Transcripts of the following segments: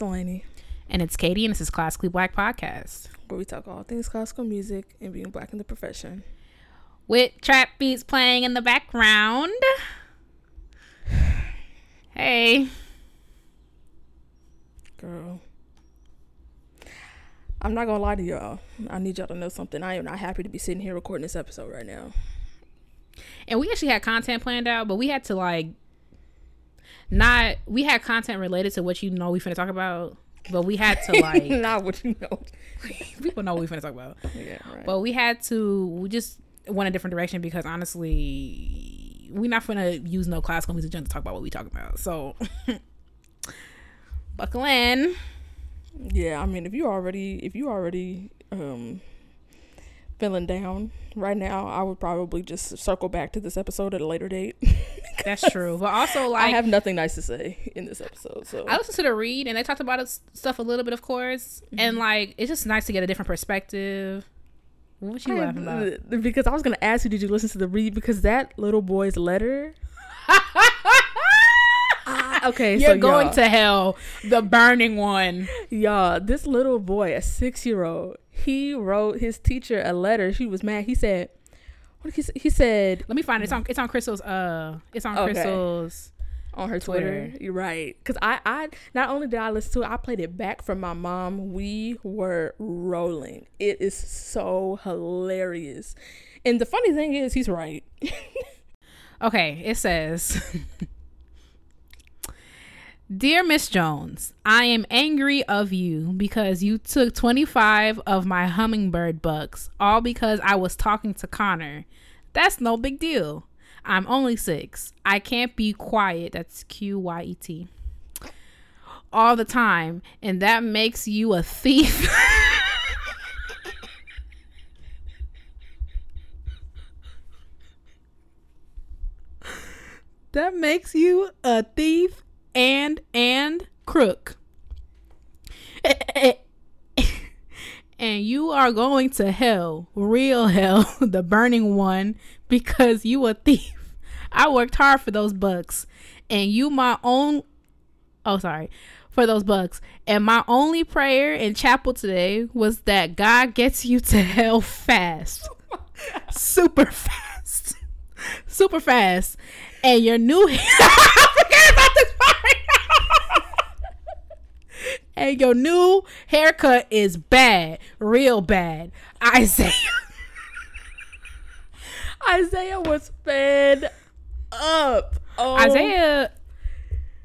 Delaney. And it's Katie, and this is Classically Black Podcast. Where we talk all things classical music and being black in the profession. With trap beats playing in the background. Hey. Girl. I'm not gonna lie to y'all. I need y'all to know something. I am not happy to be sitting here recording this episode right now. And we actually had content planned out, but we had to like not we had content related to what you know we finna talk about. But we had to like not what you know. people know what we finna talk about. Yeah, right. But we had to we just went a different direction because honestly we're not gonna use no classical music to talk about what we talk about. So buckle in. Yeah, I mean if you already if you already um feeling down right now, I would probably just circle back to this episode at a later date. That's true. But also like I have nothing nice to say in this episode. So I listened to the read and they talked about stuff a little bit, of course, Mm-hmm. and like it's just nice to get a different perspective. What you laughing about? because I was gonna ask you, did you listen to the read? Because that little boy's letter. Ah, okay, You're so going to hell, the burning one. y'all. This little boy, a six-year-old, he wrote his teacher a letter. She was mad. He said, "What he? He said Let me find it. It's on. It's on Crissle's. Uh, it's on Okay. Crissle's. on her Twitter. Twitter. You're right. Because I, I not only did I listen to it, I played it back from my mom. We were rolling. It is so hilarious. And the funny thing is, he's right. Okay, it says. Dear Miss Jones, I am angry of you because you took 25 of my hummingbird bucks, all because I was talking to Connor. That's no big deal. I'm only six. I can't be quiet. That's Q Y E T. All the time, and that makes you a thief. that makes you a thief and and crook. and you are going to hell, real hell, the burning one, because you a thief. I worked hard for those bucks, and you my own. Oh, sorry, for those bucks. And my only prayer in chapel today was that God gets you to hell fast, super fast, super fast. And your new. Forget about this part. and your new haircut is bad, real bad. Isaiah. Isaiah was fed up. Oh, Isaiah.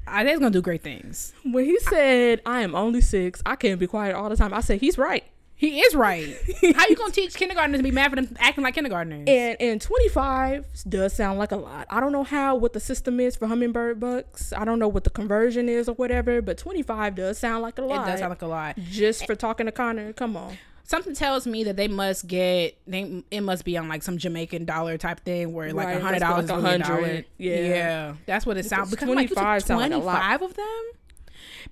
Isaiah's gonna do great things. when he said, "I am only six, I can't be quiet all the time," I said he's right. He is right. How you gonna teach kindergartners to be mad for them acting like kindergartners? And and 25 does sound like a lot. I don't know how what the system is for hummingbird bucks. I don't know what the conversion is or whatever, but 25 does sound like a lot. it does sound like a lot. just for talking to Connor. Come on. Something tells me that they must get they it must be on like some Jamaican dollar type thing where like a hundred dollars, be like is really a 100, yeah. that's what it sounds. Because Because 25 25 sound like a lot. five of them.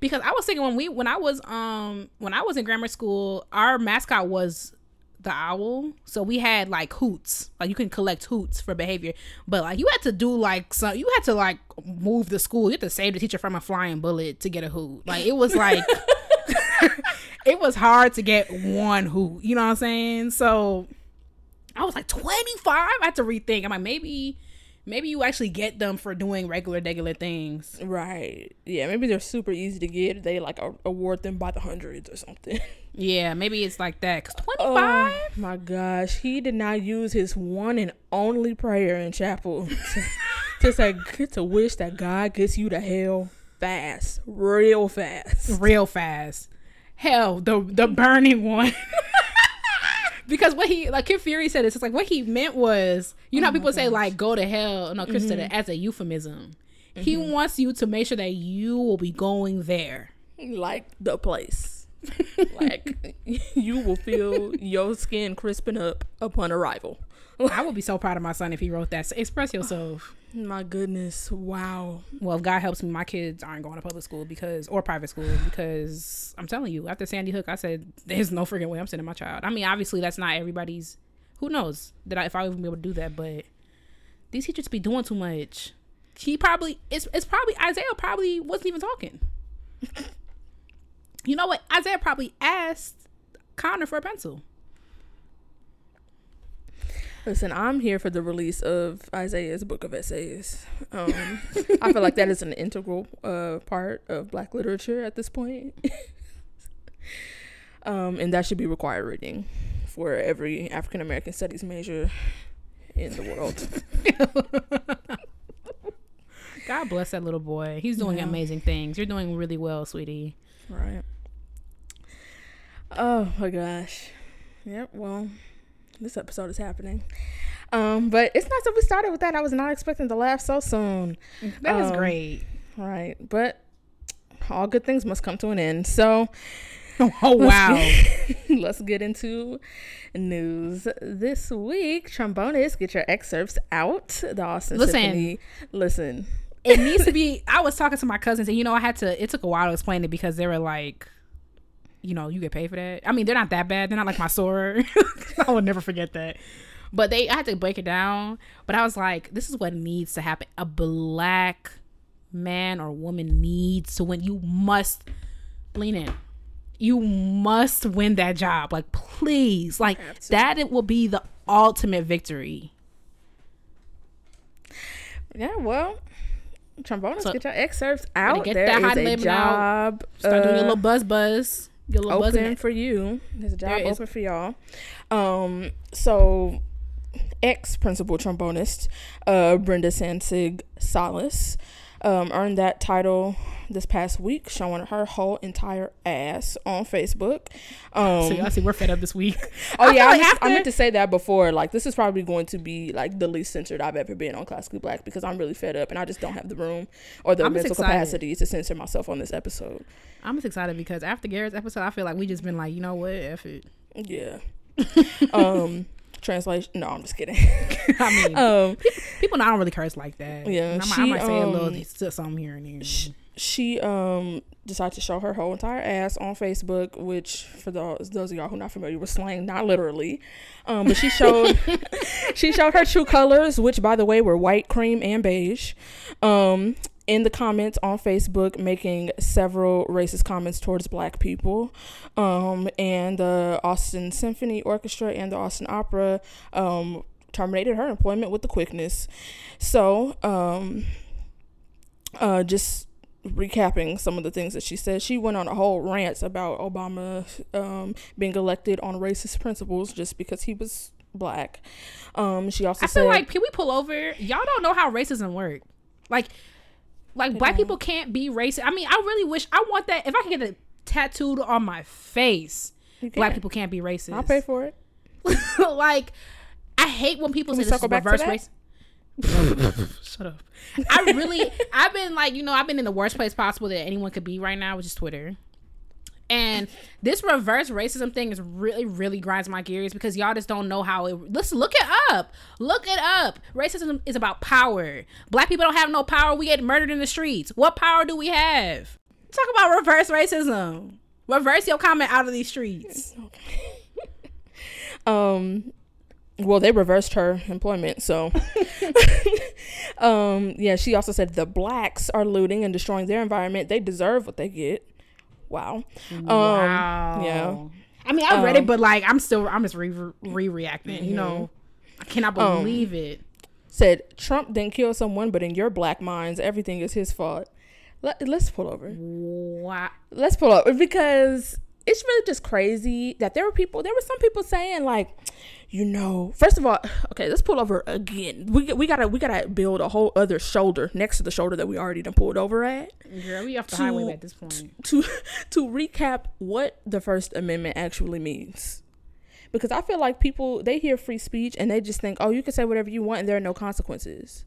Because I was thinking when we when I was um when I was in grammar school, our mascot was the owl. So we had like hoots. Like you can collect hoots for behavior. But like you had to do like some you had to like move the school. You had to save the teacher from a flying bullet to get a hoot. Like it was like it was hard to get one hoot. You know what I'm saying? So I was like 25. I had to rethink. I'm like maybe maybe you actually get them for doing regular regular things. Right. Yeah, maybe they're super easy to get. They like a- award them by the hundreds or something. Yeah, maybe it's like that. Cause 25. Oh my gosh, he did not use his one and only prayer in chapel to, to say to wish that God gets you to hell fast, real fast. real fast. Hell, the the burning one. because what he like Kid Fury said is it's like what he meant was you know how oh people say like go to hell. No, Crissle said it mm-hmm. as a euphemism. He mm-hmm. wants you to make sure that you will be going there. Like the place. like you will feel your skin crisping up upon arrival. I would be so proud of my son if he wrote that. So express yourself. My goodness, wow. Well, if God helps me, my kids aren't going to public school because or private school because I'm telling you, after Sandy Hook, I said there's no freaking way I'm sending my child. I mean, obviously that's not everybody's. Who knows that I, if I even be able to do that? But these teachers be doing too much. He probably it's it's probably Isaiah probably wasn't even talking. You know what? Isaiah probably asked Connor for a pencil. Listen, I'm here for the release of Isaiah's book of essays. Um, I feel like that is an integral uh, part of Black literature at this point, um, and that should be required reading for every African American studies major in the world. God bless that little boy. He's doing Yeah. amazing things. You're doing really well, sweetie. right. Oh my gosh. Yep. Well, this episode is happening. Um, but it's nice that we started with that. I was not expecting to laugh so soon. That was Um, great. Right. But all good things must come to an end. So Oh wow. let's get into news this week. Trombonists, get your excerpts out. The Austin Listen. Symphony. Listen. it needs to be i was talking to my cousins and you know i had to it took a while to explain it because they were like you know you get paid for that. I mean they're not that bad. They're not like my soror i would never forget that. But they i had to break it down. But i was like this is what needs to happen. A black man or woman needs to win. You must lean in. You must win that job. Like please. Like that it will be the ultimate victory. Yeah, well, trombonists, So- get your excerpts out. get There that is hot a lemon out. job start doing your uh, little buzz buzz your little open for you. There's a job There is- open for y'all. Um, so ex principal trombonist, uh, Brenda Sansig Salas, um, earned that title this past week, showing her whole entire ass on Facebook. Um, So y'all see, we're fed up this week. Oh yeah, I, like meant, I meant to say that before. Like this is probably going to be like the least censored I've ever been on Classically Black because I'm really fed up and I just don't have the room or the I'm mental capacity to censor myself on this episode. I'm just excited because after Garrett's episode, I feel like we just been like, you know what, F it. Yeah. um. Translation? No, I'm just kidding. I mean, um. people I don't really curse like that. Yeah, And I, might- she, I might say a little um, still something here and there. sh- She um decided to show her whole entire ass on Facebook, which for those those of y'all who are not familiar with slang, not literally, um, but she showed she showed her true colors, which by the way were white, cream, and beige. Um, in the comments on Facebook, making several racist comments towards black people, um, and the Austin Symphony Orchestra and the Austin Opera um, terminated her employment with the quickness. So, um, uh, just recapping some of the things that she said. She went on a whole rant about Obama um, being elected on racist principles just because he was black. Um, she also I said, feel like can we pull over? Y'all don't know how racism works. Like, like black don't. people can't be racist. I mean, I really wish I want that. If I can get it tattooed on my face, black people can't be racist. I'll pay for it. like, I hate when people Can say this is circle back to reverse race. Shut up. I really, I've been like, you know, I've been in the worst place possible that anyone could be right now, which is Twitter. And this reverse racism thing is really, really grinds my gears because y'all just don't know how it. Let's look it up. Look it up. Racism is about power. Black people don't have no power. We get murdered in the streets. What power do we have? Talk about reverse racism. Reverse your comment out of these streets. Um, well, they reversed her employment, so. um, yeah, she also said the blacks are looting and destroying their environment. They deserve what they get. Wow. Um, wow. yeah. I mean, I read Um, it, but like, I'm still, I'm just re re reacting. You know, I cannot Um, believe it. Said Trump didn't kill someone, but in your black minds, everything is his fault. Let, let's pull over. Wow. let's pull up because it's really just crazy that there were people there were some people saying like you know first of all okay let's pull over again we, we gotta we gotta build a whole other shoulder next to the shoulder that we already done pulled over at Girl, we off the To- highway at this point. to to recap what the first amendment actually means because i feel like people they hear free speech and they just think oh you can say whatever you want and there are no consequences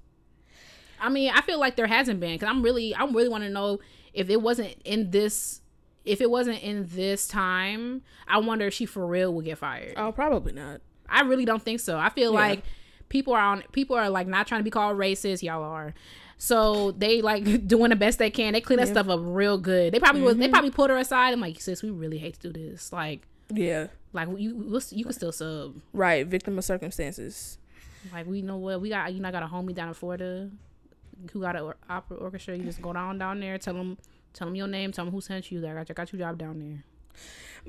I mean, I feel like there hasn't been because I'm really, I'm really want to know if it wasn't in this, if it wasn't in this time. I wonder if she for real would get fired. oh probably not I really don't think so. I feel Yeah. like people are on, people are like not trying to be called racist. Y'all are. So they like doing the best they can. They clean that Yeah. Mm-hmm. stuff up real good. They probably was, they probably put her aside. I'm like, sis, we really hate to do this. Like, yeah like you, we'll- you can still sub. right victim of circumstances Like we know what we got. You know, I got a homie down in Florida who got an opera orchestra. You just go down down there, tell them Tell them your name. Tell them who sent you. Got, I got your job down there.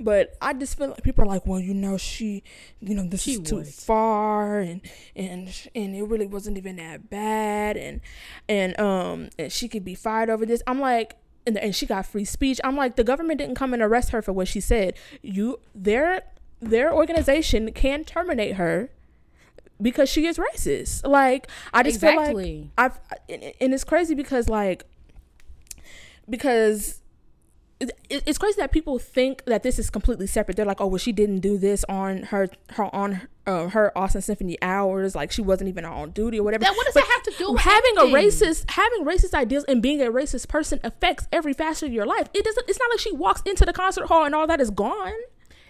But I just feel like people are like, well, you know, she, you know, this She is too was. far, and and and it really wasn't even that bad, and and um, and she could be fired over this. I'm like. And, and she got free speech. I'm like, the government didn't come and arrest her for what she said. You, their, their organization can terminate her because she is racist. Like, I just feel like I've and it's crazy because like because it's crazy that people think that this is completely separate. They're like, oh, well, she didn't do this on her her on uh, her Austin Symphony hours. Like she wasn't even on duty or whatever. Then what does But that have to do with having anything? a racist having racist ideas and being a racist person affects every facet of your life. It doesn't. It's not like she walks into the concert hall and all that is gone.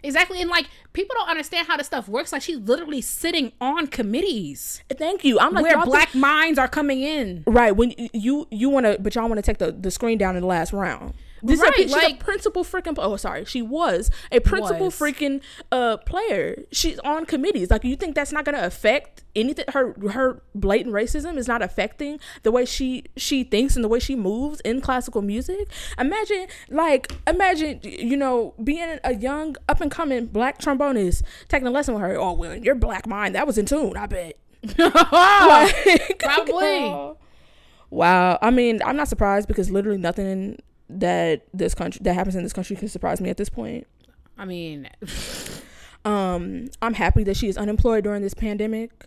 Exactly. And like people don't understand how this stuff works. Like she's literally sitting on committees Thank you. I'm like where think- black minds are coming in. Right when you you want to, but y'all want to take the, the screen down in the last round. This Right, is a, like- a principal freaking. Oh, sorry, she was a principal Was. freaking uh player. She's on committees. Like you think that's not gonna affect anything? Her her blatant racism is not affecting the way she she thinks and the way she moves in classical music. Imagine like imagine you know being a young up and coming black trombonist taking a lesson with her. Oh well, your black mind that was in tune. I bet. Like, Probably. Wow. I mean, I'm not surprised because literally nothing that this country that happens in this country can surprise me at this point. I mean, Um, I'm happy that she is unemployed during this pandemic.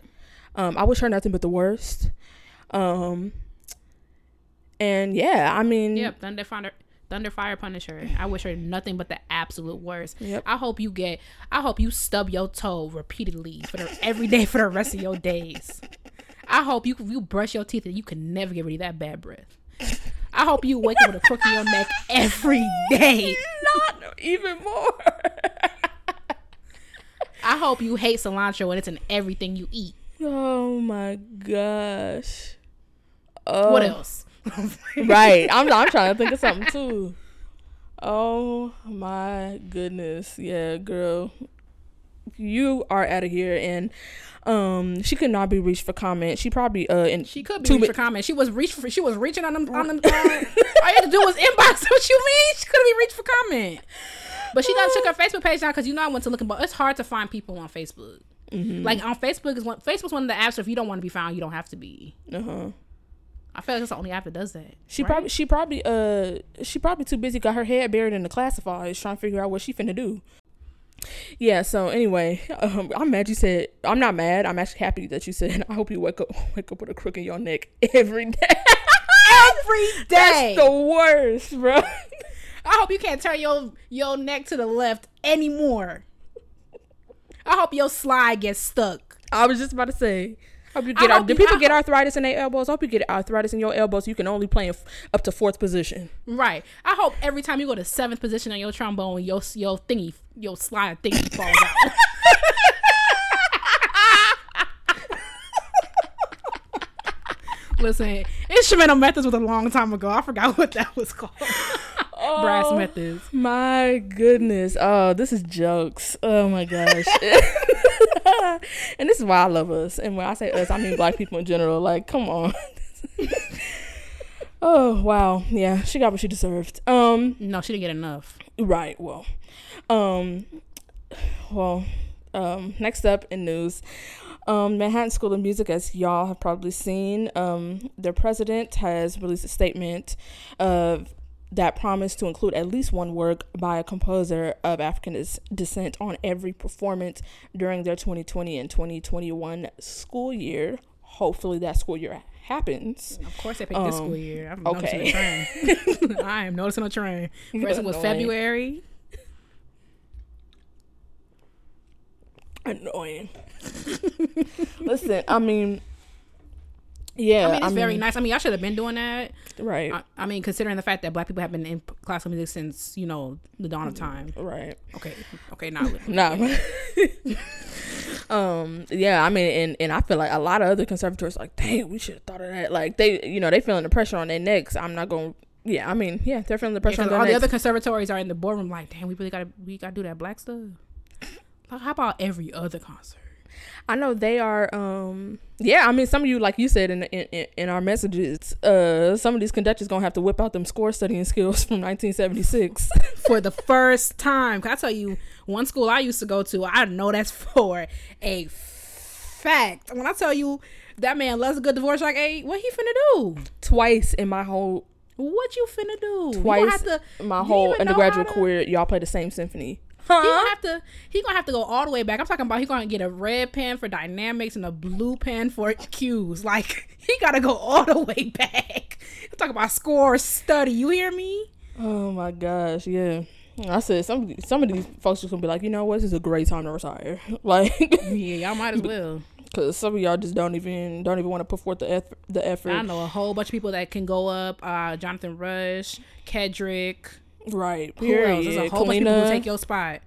Um, I wish her nothing but the worst. Um, and yeah, I mean, yep. Thunder Fire, Thunder Fire Punisher. I wish her nothing but the absolute worst. Yep. I hope you get. I hope you stub your toe repeatedly for the every day for the rest of your days. I hope you you brush your teeth and you can never get rid of that bad breath. I hope you wake up with a crook in your neck every day. not even more. I hope you hate cilantro and it's in everything you eat. oh my gosh. Oh, What uh, else? right. I'm I'm trying to think of something too. Oh my goodness. Yeah, girl. You are out of here and um she could not be reached for comment. She probably uh in She could be reached mi- for comment. She was reached for. She was reaching on them. On them. Uh, all you had to do was inbox. What you mean? She could have been reached for comment. But she done took her Facebook page down because you know I went to looking. But it's hard to find people on Facebook. Mm-hmm. Like on Facebook is one. Facebook's one of the apps. Where if you don't want to be found, you don't have to be. uh-huh. I feel like that's the only app that does that. She right? probably she probably uh she probably too busy got her head buried in the classifieds trying to figure out what she finna do. Yeah, so anyway, um, I'm mad you said I'm not mad. I'm actually happy that you said I hope you wake up wake up with a crook in your neck every day. every That's the worst, bro. I hope you can't turn your your neck to the left anymore. I hope your slide gets stuck. I was just about to say. Hope you get hope do you- people I get arthritis in their elbows? I hope you get arthritis in your elbows. You can only play in f- up to fourth position. Right. I hope every time you go to seventh position on your trombone, your your thingy, your slide thingy falls out. Listen, instrumental methods was a long time ago. I forgot what that was called. Brass Oh. methods. My goodness. Oh, this is jokes. Oh my gosh. and this is why I love us. And when I say us, I mean black people in general. Like, come on. oh, wow. Yeah, she got what she deserved. Um, No, she didn't get enough. right. Well, um, well, um, next up in news. Um, Manhattan School of Music, as y'all have probably seen, um, their president has released a statement of that promised to include at least one work by a composer of African descent on every performance during their 2020 and 2021 school year. Hopefully, that school year happens. Of course, they picked this Um, school year. I'm okay. noticing a trend. I am noticing a trend. First it was February. Annoying. Listen, I mean, yeah, I mean, it's very nice. I mean, I should have been doing that. right, I, I mean, considering the fact that black people have been in classical music since you know the dawn of time. right. Okay, okay, not. No. um. Yeah. I mean, and and I feel like a lot of other conservatories like, damn, we should have thought of that. Like they, you know, they feeling the pressure on their necks. I'm not going. to Yeah. I mean, yeah, they're feeling the pressure their all the other conservatories are in the boardroom, like, damn, we really gotta, we gotta do that black stuff. Like, how about every other concert? I know they are. Um, yeah, I mean, some of you, like you said in, in in our messages, uh, some of these conductors gonna have to whip out them score studying skills from 1976 for the first time. Can I tell you, one school I used to go to, I know that's for a fact. When I tell you that man loves a good divorce like hey, what he finna do? Twice in my whole what you finna do? Twice to, my whole undergraduate career, y'all play the same symphony. He gonna have to. He gonna have to go all the way back. I'm talking about he gonna get a red pen for dynamics and a blue pen for cues. Like he gotta go all the way back. I'm talking about score study. You hear me? Oh my gosh, yeah. I said some some of these folks just gonna be like, you know what, this is a great time to retire. Like, yeah, y'all might as well. Cause some of y'all just don't even don't even want to put forth the effort. The effort. I know a whole bunch of people that can go up. Uh, Jonathan Rush, Kedrick. Right. Who Period. else? There's a whole Kalina. bunch of people who take your spot.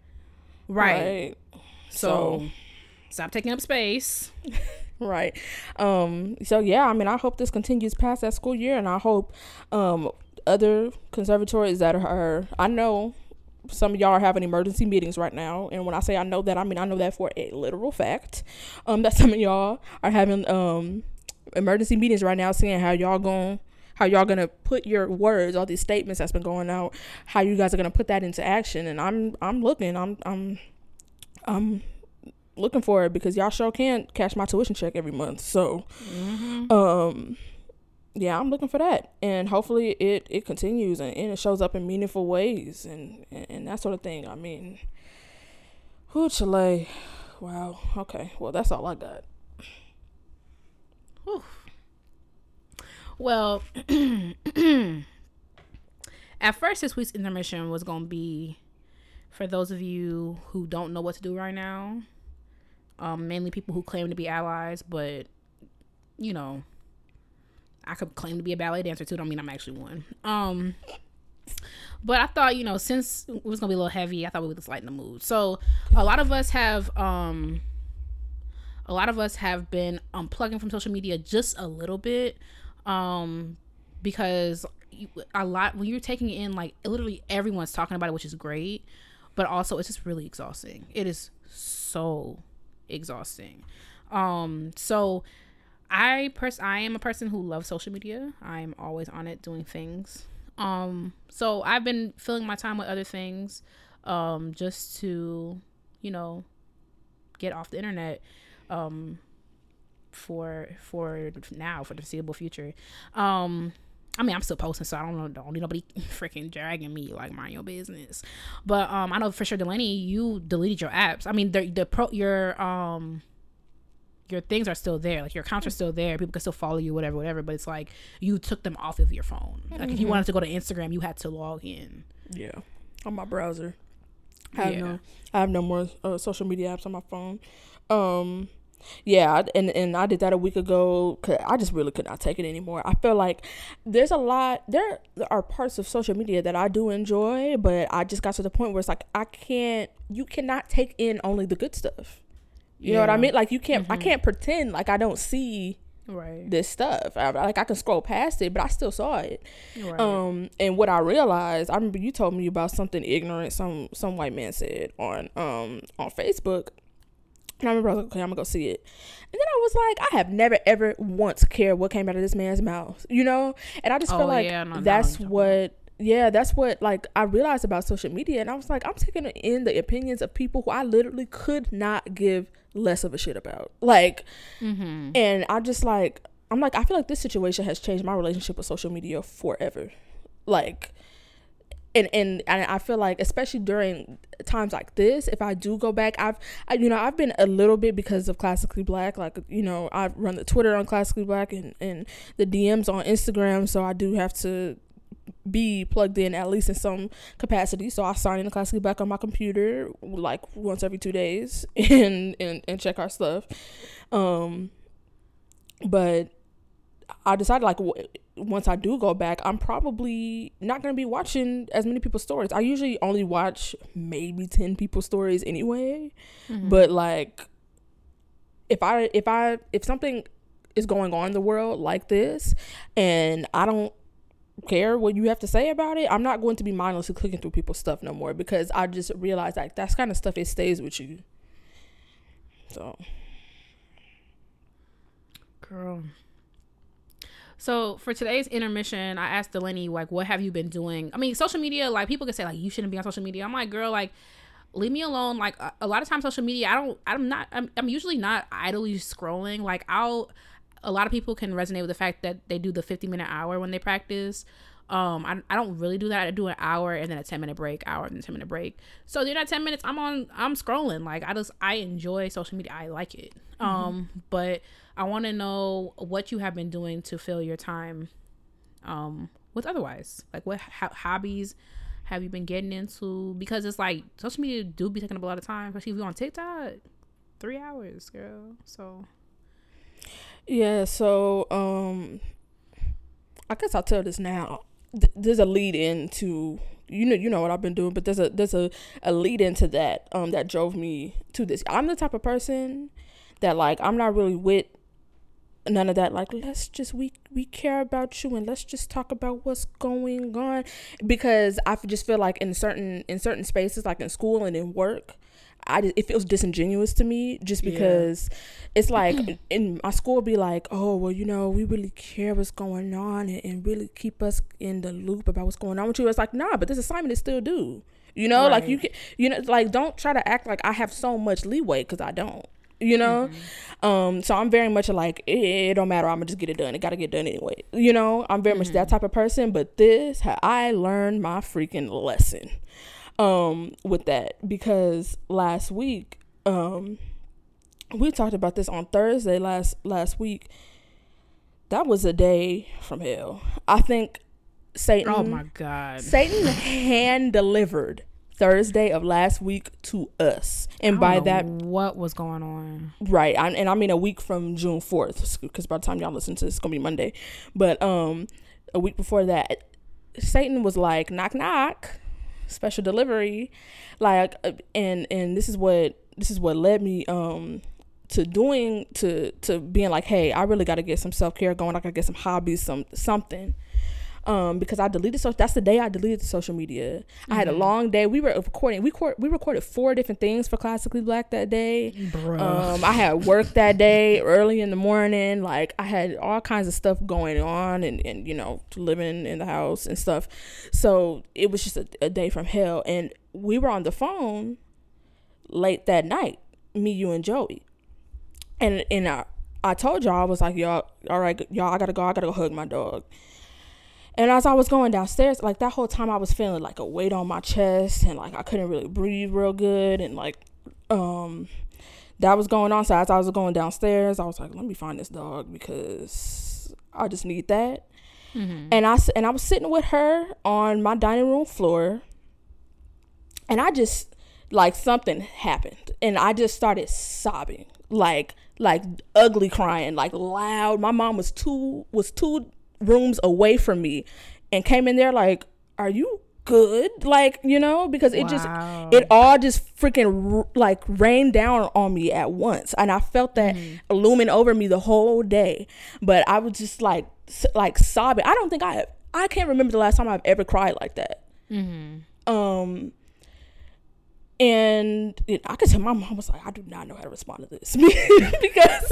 Right. right. So, so stop taking up space. right. Um. So yeah, I mean, I hope this continues past that school year, and I hope um other conservatories that are I know some of y'all are having emergency meetings right now and when i say i know that i mean i know that for a literal fact um that some of y'all are having um emergency meetings right now seeing how y'all going how y'all gonna put your words all these statements that's been going out how you guys are gonna put that into action and i'm i'm looking i'm i'm i'm looking for it because y'all sure can't cash my tuition check every month so mm-hmm. um yeah, I'm looking for that, and hopefully it it continues and, and it shows up in meaningful ways and, and, and that sort of thing. I mean, who Chile? Wow. Okay. Well, that's all I got. Whew. Well, at first, this week's intermission was going to be for those of you who don't know what to do right now, um, mainly people who claim to be allies, but you know, I could claim to be a ballet dancer too. Don't mean I'm actually one. Um, but I thought, you know, since it was gonna be a little heavy, I thought we would just lighten the mood. So a lot of us have, um, a lot of us have been unplugging from social media just a little bit, um, because a lot when you're taking in, like literally everyone's talking about it, which is great, but also it's just really exhausting. It is so exhausting. Um, so I pers- I am a person who loves social media. I'm always on it doing things. Um, so I've been filling my time with other things, um, just to, you know, get off the internet, um, for for now for the foreseeable future. Um, I mean, I'm still posting, so I don't know. Don't need nobody freaking dragging me like mind your business. But um, I know for sure, Delaney, you deleted your apps. I mean, the the pro your um your things are still there. Like your accounts are still there. People can still follow you, whatever, whatever. But it's like you took them off of your phone. Like mm-hmm. if you mm-hmm. wanted to go to Instagram, you had to log in. Yeah, on my browser. I have yeah. no, I have no more uh, social media apps on my phone. Um, yeah, and and I did that a week ago. Cause I just really could not take it anymore. I feel like there's a lot. There are parts of social media that I do enjoy, but I just got to the point where it's like I can't. You cannot take in only the good stuff. You yeah. know what I mean? Like you can't. Mm-hmm. I can't pretend like I don't see right this stuff. I, like I can scroll past it, but I still saw it. Right. Um, and what I realized, I remember you told me about something ignorant some some white man said on um on Facebook. And I remember I was like, okay, I'm gonna go see it. And then I was like, I have never ever once cared what came out of this man's mouth, you know? And I just oh, feel like yeah, no, that's no, what yeah, that's what like I realized about social media and I was like, I'm taking in the opinions of people who I literally could not give less of a shit about. Like, mm-hmm. and I just like, I'm like, I feel like this situation has changed my relationship with social media forever. Like, and and I feel like especially during times like this, if I do go back, I've I, you know I've been a little bit because of classically black. Like you know I run the Twitter on classically black and and the DMs on Instagram, so I do have to be plugged in at least in some capacity. So I sign in the classically black on my computer like once every two days and and, and check our stuff. Um, but I decided like once I do go back, I'm probably not gonna be watching as many people's stories. I usually only watch maybe ten people's stories anyway. Mm-hmm. But like, if I if I if something is going on in the world like this, and I don't care what you have to say about it, I'm not going to be mindlessly clicking through people's stuff no more because I just realized like that's kind of stuff it stays with you. So Girl. So for today's intermission, I asked Delaney like, "What have you been doing?" I mean, social media. Like people can say like, "You shouldn't be on social media." I'm like, "Girl, like, leave me alone." Like a, a lot of times, social media, I don't. I'm not. I'm, I'm usually not idly scrolling. Like I'll. A lot of people can resonate with the fact that they do the 50 minute hour when they practice. Um, I, I don't really do that. I do an hour and then a 10 minute break, hour and 10 minute break. So during that 10 minutes, I'm on, I'm scrolling. Like I just, I enjoy social media. I like it. Mm-hmm. Um, but I want to know what you have been doing to fill your time um, with otherwise. Like, what ho- hobbies have you been getting into? Because it's like social media do be taking up a lot of time, especially if you're on TikTok. Three hours, girl. So. Yeah, so um I guess I'll tell this now. Th- there's a lead into you know you know what I've been doing, but there's a there's a, a lead into that um that drove me to this. I'm the type of person that like I'm not really with none of that like let's just we we care about you and let's just talk about what's going on because i just feel like in certain in certain spaces like in school and in work I it feels disingenuous to me just because yeah. it's like in my school be like, oh well, you know, we really care what's going on and, and, really keep us in the loop about what's going on with you. It's like nah, but this assignment is still due. You know, right. like you can, you know, like don't try to act like I have so much leeway because I don't you know? Mm-hmm. um so i'm very much like it, it, don't matter. I'm gonna just get it done. It gotta get done anyway. You know? I'm very mm-hmm. much that mm-hmm. type of person but this i learned my freaking lesson um with that. Because last week um we talked about this on thursday last last week. That was a day from hell. I think satan oh my god. Satan hand delivered Thursday of last week to us. And by that, what was going on? Right. I, and I mean a week from June 4th, because by the time y'all listen to this, it's going to be Monday. But um, a week before that, Satan was like, knock, knock, special delivery. Like, uh, and, and this is what, this is what led me, um, to doing to to being like hey i really got to get some self-care going i gotta get some hobbies some something um, because I deleted so that's the day I deleted the social media. Mm-hmm. I had a mm-hmm. long day. We were recording. We court, we recorded four different things for Classically Black that day. Um, I had work that day early in the morning. Like I had all kinds of stuff going on, and and you know living in the house and stuff. So it was just a, a day from hell. And we were on the phone late that night, me, you, and Joey. And and I I told y'all I was like y'all all right y'all I gotta go I gotta go hug my dog. And as I was going downstairs, like that whole time I was feeling like a weight on my chest and like I couldn't really breathe real good and like um that was going on. So as I was going downstairs, I was like, let me find this dog because I just need that. Mm-hmm. And I and I was sitting with her on my dining room floor, and I just like something happened, and I just started sobbing, like like ugly crying, like loud. My mom was too was too rooms away from me and came in there like, "Are you good?" Like, you know, because it wow. just it all just freaking like rained down on me at once, and I felt that mm-hmm. looming over me the whole day. But I was just like like sobbing. I don't think I I can't remember the last time I've ever cried like that. Mm-hmm. Um and it, I could tell my mom was like, I do not know how to respond to this because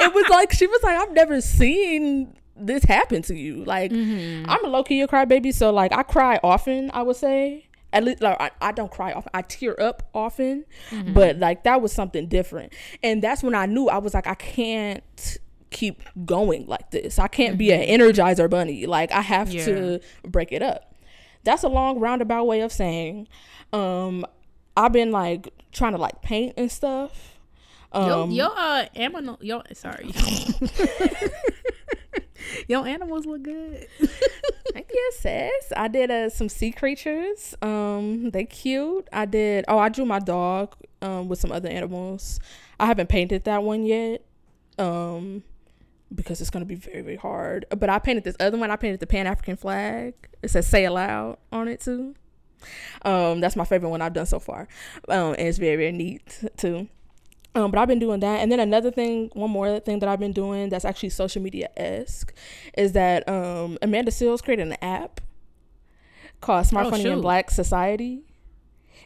it was like she was like, I've never seen this happened to you. Like mm-hmm. I'm a low key a crybaby, so like I cry often. I would say at least like I, I don't cry often. I tear up often, mm-hmm. but like that was something different, and that's when I knew I was like I can't keep going like this. I can't mm-hmm. be an mm-hmm. energizer bunny. Like I have yeah. to break it up. That's a long roundabout way of saying um I've been like trying to like paint and stuff. Um, your, your uh animal your sorry. Your animals look good. Thank you, sis. I did uh, some sea creatures. Um, they cute. I did. Oh, I drew my dog um with some other animals. I haven't painted that one yet. Um, because it's gonna be very very hard. But I painted this other one. I painted the Pan African flag. It says "Say Aloud" on it too. Um, that's my favorite one I've done so far. Um, and it's very very neat too. Um, but I've been doing that. And then another thing, one more thing that I've been doing that's actually social media esque is that um, Amanda Seales created an app called Smart oh, Funny shoot. and Black Society.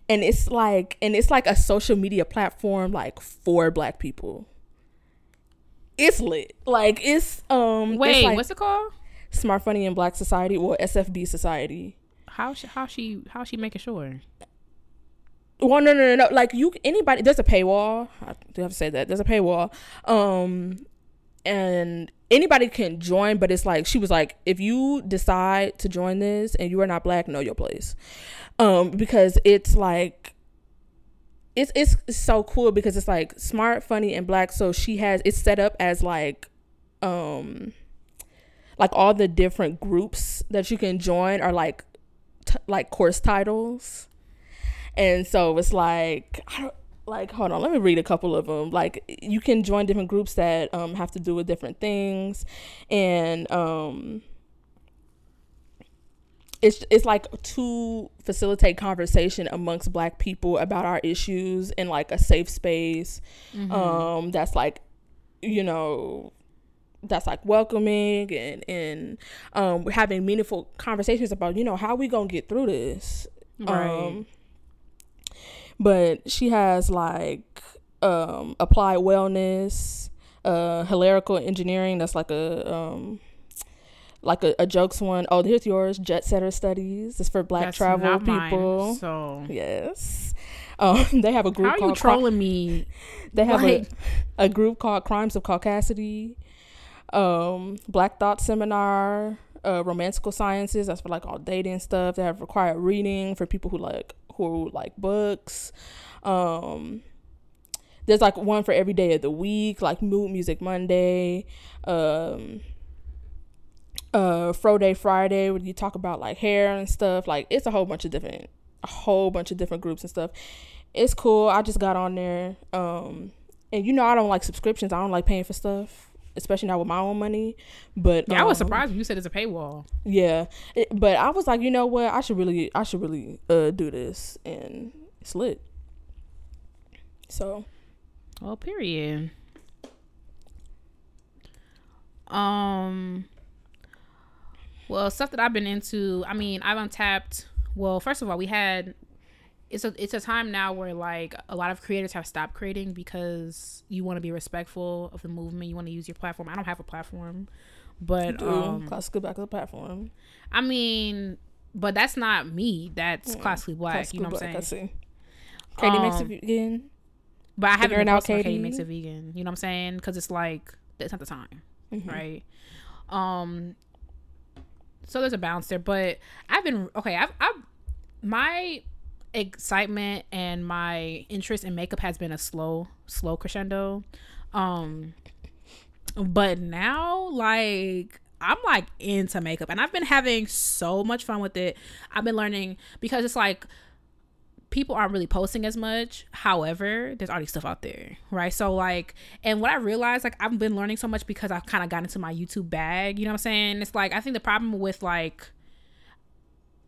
And it's like and it's like a social media platform like for black people. it's lit. Like it's um. Wait, it's like what's it called? Smart Funny in Black Society or SFB Society. How she, how she how she making sure? Well, no, no, no, no. Like you, anybody. There's a paywall. I do have to say that there's a paywall. Um, and anybody can join, but it's like she was like, if you decide to join this and you are not black, know your place. Um, because it's like it's it's so cool because it's like smart, funny, and black. So she has it's set up as like um like all the different groups that you can join are like t- like course titles. And so it's like I don't like hold on let me read a couple of them like you can join different groups that um, have to do with different things and um, it's it's like to facilitate conversation amongst black people about our issues in like a safe space Mm-hmm. um, that's like you know that's like welcoming and and um, having meaningful conversations about you know how we gonna get through this Right. But she has like um, applied wellness, uh, hilarical engineering. That's like a um, like a, a jokes one. Oh, here's yours. Jet setter studies. It's for black That's travel not mine, people. so Yes. Um, they have a group how are you called Cri- trolling me? they have Like- a, a group called Crimes of Caucasity, um, Black Thought Seminar, uh, Romantical Sciences. That's for like all dating stuff. They have required reading for people who like who like books. Um, there's like one for every day of the week, like Mood Music Monday, um, uh, Fro Day Friday, where you talk about like hair and stuff. Like it's a whole bunch of different, a whole bunch of different groups and stuff. It's cool. I just got on there. Um, and you know I don't like subscriptions. I don't like paying for stuff, especially not with my own money. But Yeah, I was um, surprised when you said it's a paywall. Yeah, it, but I was like, you know what? I should really, I should really uh do this, and it's lit. So Well, period. Um. Well, stuff that I've been into. I mean, I've untapped. Well, first of all, we had. It's a it's a time now where like a lot of creators have stopped creating because you want to be respectful of the movement. You want to use your platform. I don't have a platform, but do um, classical black to the platform. I mean, but that's not me. That's classically black. You know what I'm I saying? see. Katie makes Um, it again. But I haven't been out Katie Katie. makes it vegan. You know what I'm saying? Because it's like that's not the time, Mm-hmm. right? Um. So there's a balance there, but I've been okay. I've, I've my excitement and my interest in makeup has been a slow, slow crescendo. Um, but now like I'm like into makeup, and I've been having so much fun with it. I've been learning because it's like people aren't really posting as much. However, there's already stuff out there, right? So like, and what I realized, like, I've been learning so much because I've kind of gotten into my YouTube bag. You know what I'm saying? It's like I think the problem with like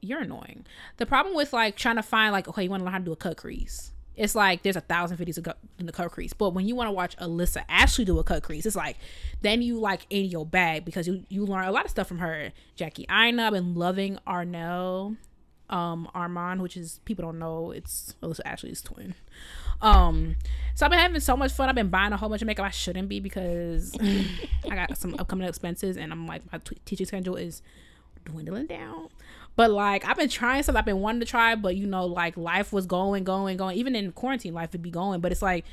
you're annoying. The problem with like trying to find like okay, you want to learn how to do a cut crease. It's like there's a thousand videos in the cut crease, but when you want to watch Alissa Ashley do a cut crease, it's like then you like in your bag because you you learn a lot of stuff from her. Jackie I've been loving Arnell, um Armon, which is people don't know it's Alissa Ashley's twin. Um, so I've been having so much fun. I've been buying a whole bunch of makeup I shouldn't be because I got some upcoming expenses, and I'm like my t- teaching schedule is dwindling down. But like I've been trying stuff I've been wanting to try, but you know, like life was going, going, going. Even in quarantine, life would be going. But it's like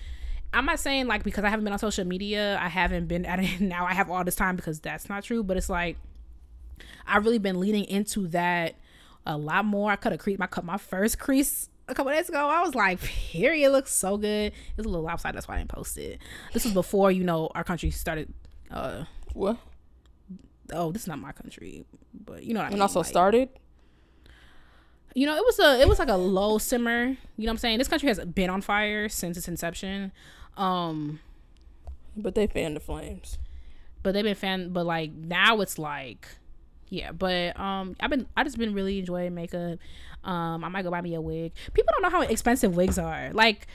I'm not saying like because I haven't been on social media, I haven't been at it now. I have all this time because that's not true. But it's like I've really been leaning into that a lot more. I cut a crease. I cut my first crease a couple days ago. I was like, period, it looks so good. It's a little outside, that's why I didn't post it. This was before you know our country started. uh What? Oh, this is not my country, but you know what I mean. And also like- started. You know, it was a it was like a low simmer. You know what I'm saying? This country has been on fire since its inception. Um, But they fanned the flames. but they've been fan but like now it's like yeah, but um I've been I just been really enjoying makeup. Um I might go buy me a wig. People don't know how expensive wigs are. Like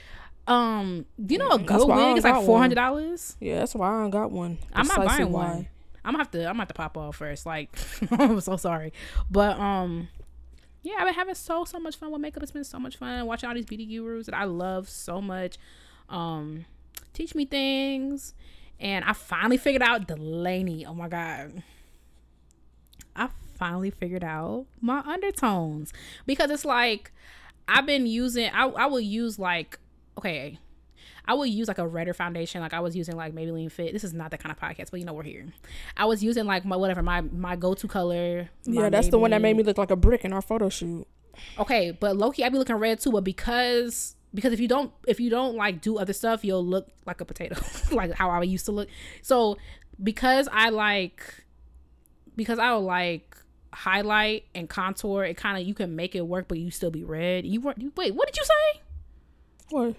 um do you know a good wig is like four hundred dollars? Yeah, that's why I don't got one. I'm not buying why. one. I'm gonna have to I'm gonna have to pop off first. Like I'm so sorry. But um yeah, I've been having so so much fun with makeup. It's been so much fun watching all these beauty gurus that I love so much. Um teach me things. and I finally figured out Delaney. Oh my god. I finally figured out my undertones because it's like I've been using I I will use like okay I would use like a redder foundation. Like I was using like Maybelline Fit. This is not that kind of podcast, but you know we're here. I was using like my whatever my my go to color. Yeah, that's Maybelline. the one that made me look like a brick in our photo shoot. Okay, but Loki, I be looking red too. But because because if you don't if you don't like do other stuff, you'll look like a potato, like how I used to look. So because I like because I like highlight and contour, it kind of you can make it work, but you still be red. You, you wait, what did you say? What?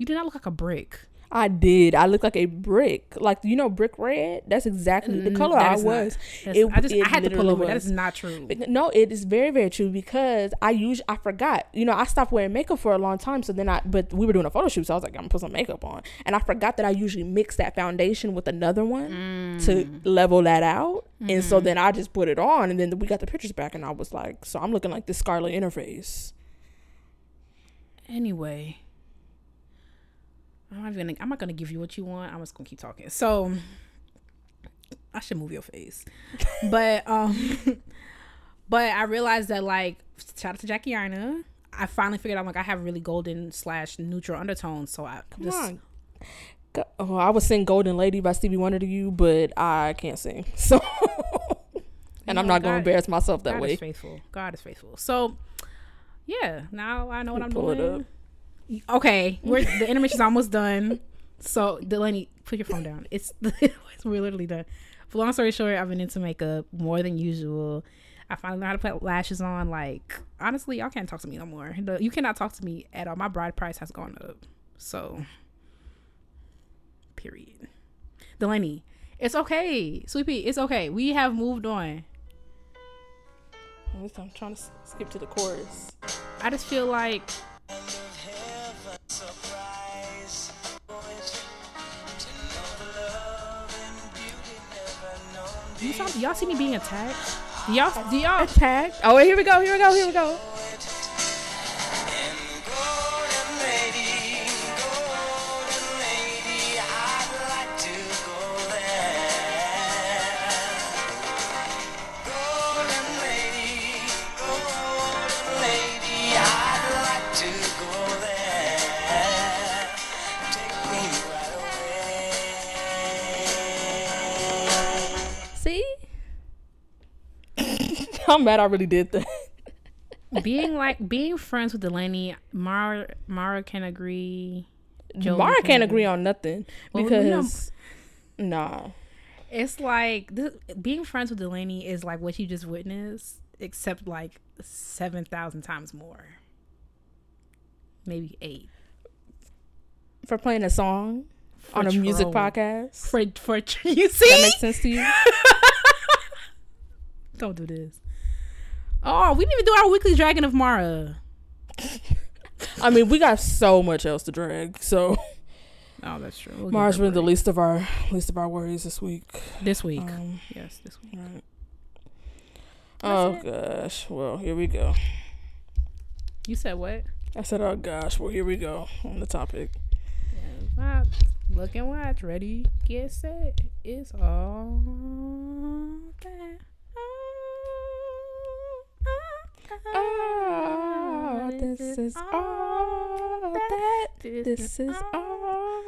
You do not look like a brick. I did. I look like a brick. Like you know, brick red. That's exactly the color I was. It, I just I had to pull over. Was. That is not true. No, it is very very true because I usually I forgot. You know, I stopped wearing makeup for a long time. So then I, but we were doing a photo shoot, so I was like, I'm gonna put some makeup on, and I forgot that I usually mix that foundation with another one mm. to level that out. Mm. And so mm-hmm. then I just put it on, and then we got the pictures back, and I was like, so I'm looking like this Scarlet interface. Anyway, I'm not gonna I'm not gonna give you what you want. I'm just gonna keep talking. So I should move your face. but um but I realized that like shout out to Jackie Aina. I finally figured out like I have really golden slash neutral undertones. So I come just, on. Oh, I was sing "Golden Lady" by Stevie Wonder to you, but I can't sing. So, and I'm not God, gonna embarrass myself that God way. God is faithful. God is faithful. So, yeah. Now I know what I'm doing. Okay, we're the intermission's almost done. So Delaney, put your phone down. It's, it's we're literally done. For long story short, I've been into makeup more than usual. I finally learned how to put lashes on. Like honestly, y'all can't talk to me no more. You cannot talk to me at all. My bride price has gone up. So, period. Delaney, it's okay, sweetie. It's okay. We have moved on. I'm trying to skip to the chorus. I just feel like You saw, y'all see me being attacked? Do y'all, do y'all attacked? Oh, wait, here we go, here we go, here we go. I'm mad I really did that. being like being friends with Delaney, Mara Mara can agree. Joe Mara can can't agree on nothing well, because you know, nah. It's like this, being friends with Delaney is like what you just witnessed, except like seven thousand times more, maybe eight. For playing a song for on a music podcast. For for you see that makes sense to you. Don't do this. Oh, we didn't even do our weekly Dragon of Mara. I mean, we got so much else to drag. So. Oh, that's true. We'll Mara's been the least of our least of our worries this week. This week, um, yes, this week. Right. Oh it. gosh. Well, here we go. You said what? I said, "Oh gosh." Well, here we go on the topic. Yeah, look and watch. Ready, get set. It's all that. Oh, this is all that. This is all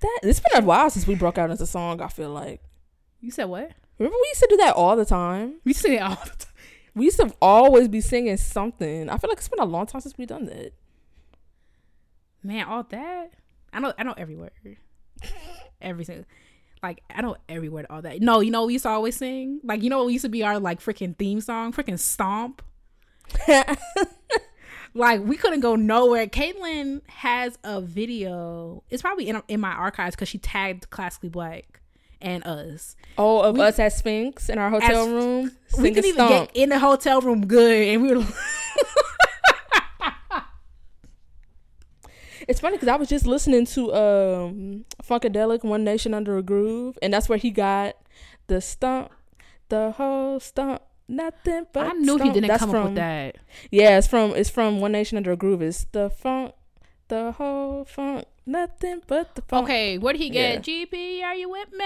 that. It's been a while since we broke out into a song. I feel like. You said what? Remember we used to do that all the time. We used to it all the time. We used to always be singing something. I feel like it's been a long time since we've done that. Man, all that. I know. I know every word. every single. Like I know every word. All that. No, you know we used to always sing. Like you know we used to be our like freaking theme song. Freaking stomp. like we couldn't go nowhere. Caitlin has a video. It's probably in in my archives because she tagged classically black and us. Oh, of we, us at Sphinx in our hotel as, room. We could even get in the hotel room good, and we were. Like it's funny because I was just listening to um Funkadelic, One Nation Under a Groove, and that's where he got the stump, the whole stump nothing but. I knew he didn't That's come from, up with that. Yeah, it's from it's from One Nation Under a Groove. It's the funk, the whole funk. nothing but the phone. Okay, where did he get? GP, are you with me?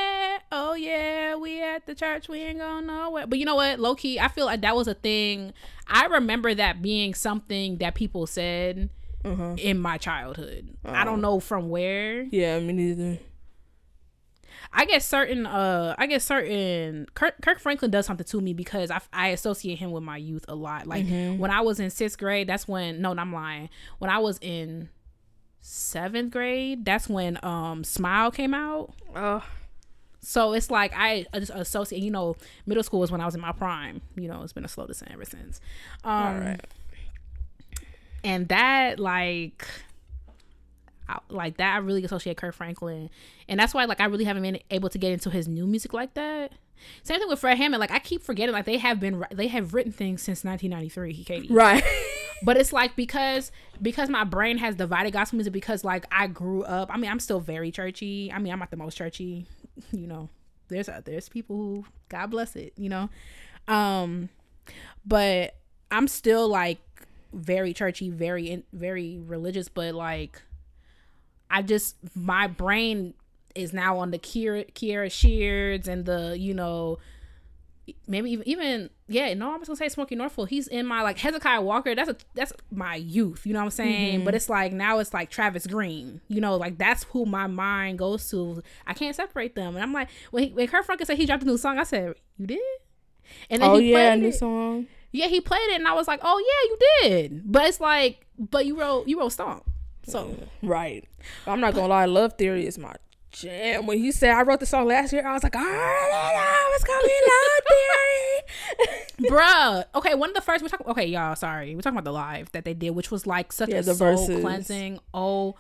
Oh yeah, we at the church. We ain't going nowhere. But you know what? Low key, I feel like that was a thing. I remember that being something that people said Uh-huh. in my childhood. I don't Oh. know from where. Yeah, me neither. I guess certain uh I guess certain Kirk, Kirk Franklin does something to me because I, I associate him with my youth a lot. Like when I was in sixth grade, that's when no, I'm lying. When I was in seventh grade, that's when um Smile came out. Oh, So it's like I just associate. You know, middle school is when I was in my prime. You know, it's been a slow descent ever since. Um, all right. and that like like that i really associate Kirk Franklin. And that's why like i really haven't been able to get into his new music like that. Same thing with fred hammond. Like i keep forgetting like they have been they have written things since 1993 katie. Right. but it's like because because my brain has divided gospel music because like i grew up i mean i'm still very churchy. I mean i'm not the most churchy you know. There's uh, there's people who god bless it you know. Um but i'm still like very churchy very in, very religious but like i just my brain is now on the Kierra, Kierra Sheards and the you know maybe even, even yeah no i'm just gonna say Smokie Norful he's in my like hezekiah walker that's a that's my youth you know what i'm saying? Mm-hmm. But it's like now it's like Travis Greene you know like that's who my mind goes to. I can't separate them. And i'm like when, he, when Kirk Franklin said he dropped a new song i said you did? And then Oh he yeah, new it. song. yeah he played it and i was like oh yeah you did. But it's like but you wrote you wrote stomp so Right. I'm not gonna lie, Love Theory is my jam. When he said I wrote the song last year, I was like, I already know it's gonna be Love Theory. Bruh. Okay, one of the first we're talking okay, y'all, sorry. We're talking about the live that they did, which was like such Yeah, a soul verses. cleansing. Oh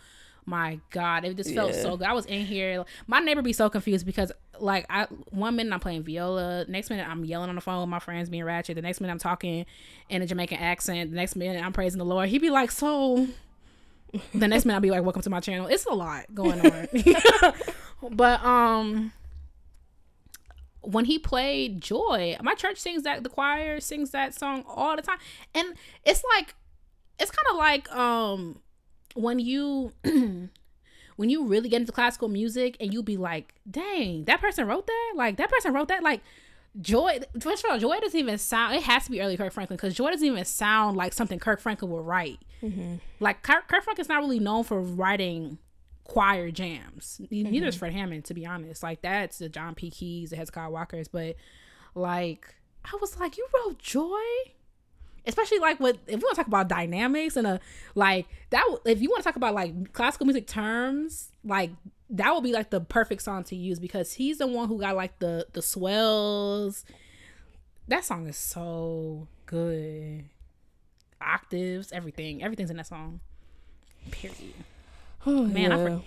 my god. It just felt Yeah. so good. I was in here. My neighbor be so confused because like I one minute I'm playing viola, next minute I'm yelling on the phone with my friends being ratchet, the next minute I'm talking in a Jamaican accent, the next minute I'm praising the Lord. He'd be like, So the next minute I'll be like, Welcome to my channel. It's a lot going on. but um when he played Joy, my church sings that the choir sings that song all the time. And it's like it's kind of like um when you when you really get into classical music and you be like, "Dang, that person wrote that? Like that person wrote that like Joy, first of all, Joy doesn't even sound. It has to be early Kirk Franklin because Joy doesn't even sound like something Kirk Franklin would write. Mm-hmm. Like Kirk, Kirk Franklin's not really known for writing choir jams. Mm-hmm. Neither is Fred Hammond, to be honest. Like that's the John P. Kees, the Hezekiah Walkers. But like, I was like, you wrote Joy, especially like with if we want to talk about dynamics and a like that. If you want to talk about like classical music terms, like that would be like the perfect song to use because he's the one who got like the the swells. That song is so good. Octaves, everything, everything's in that song. Period. Oh, Man, I yeah. for-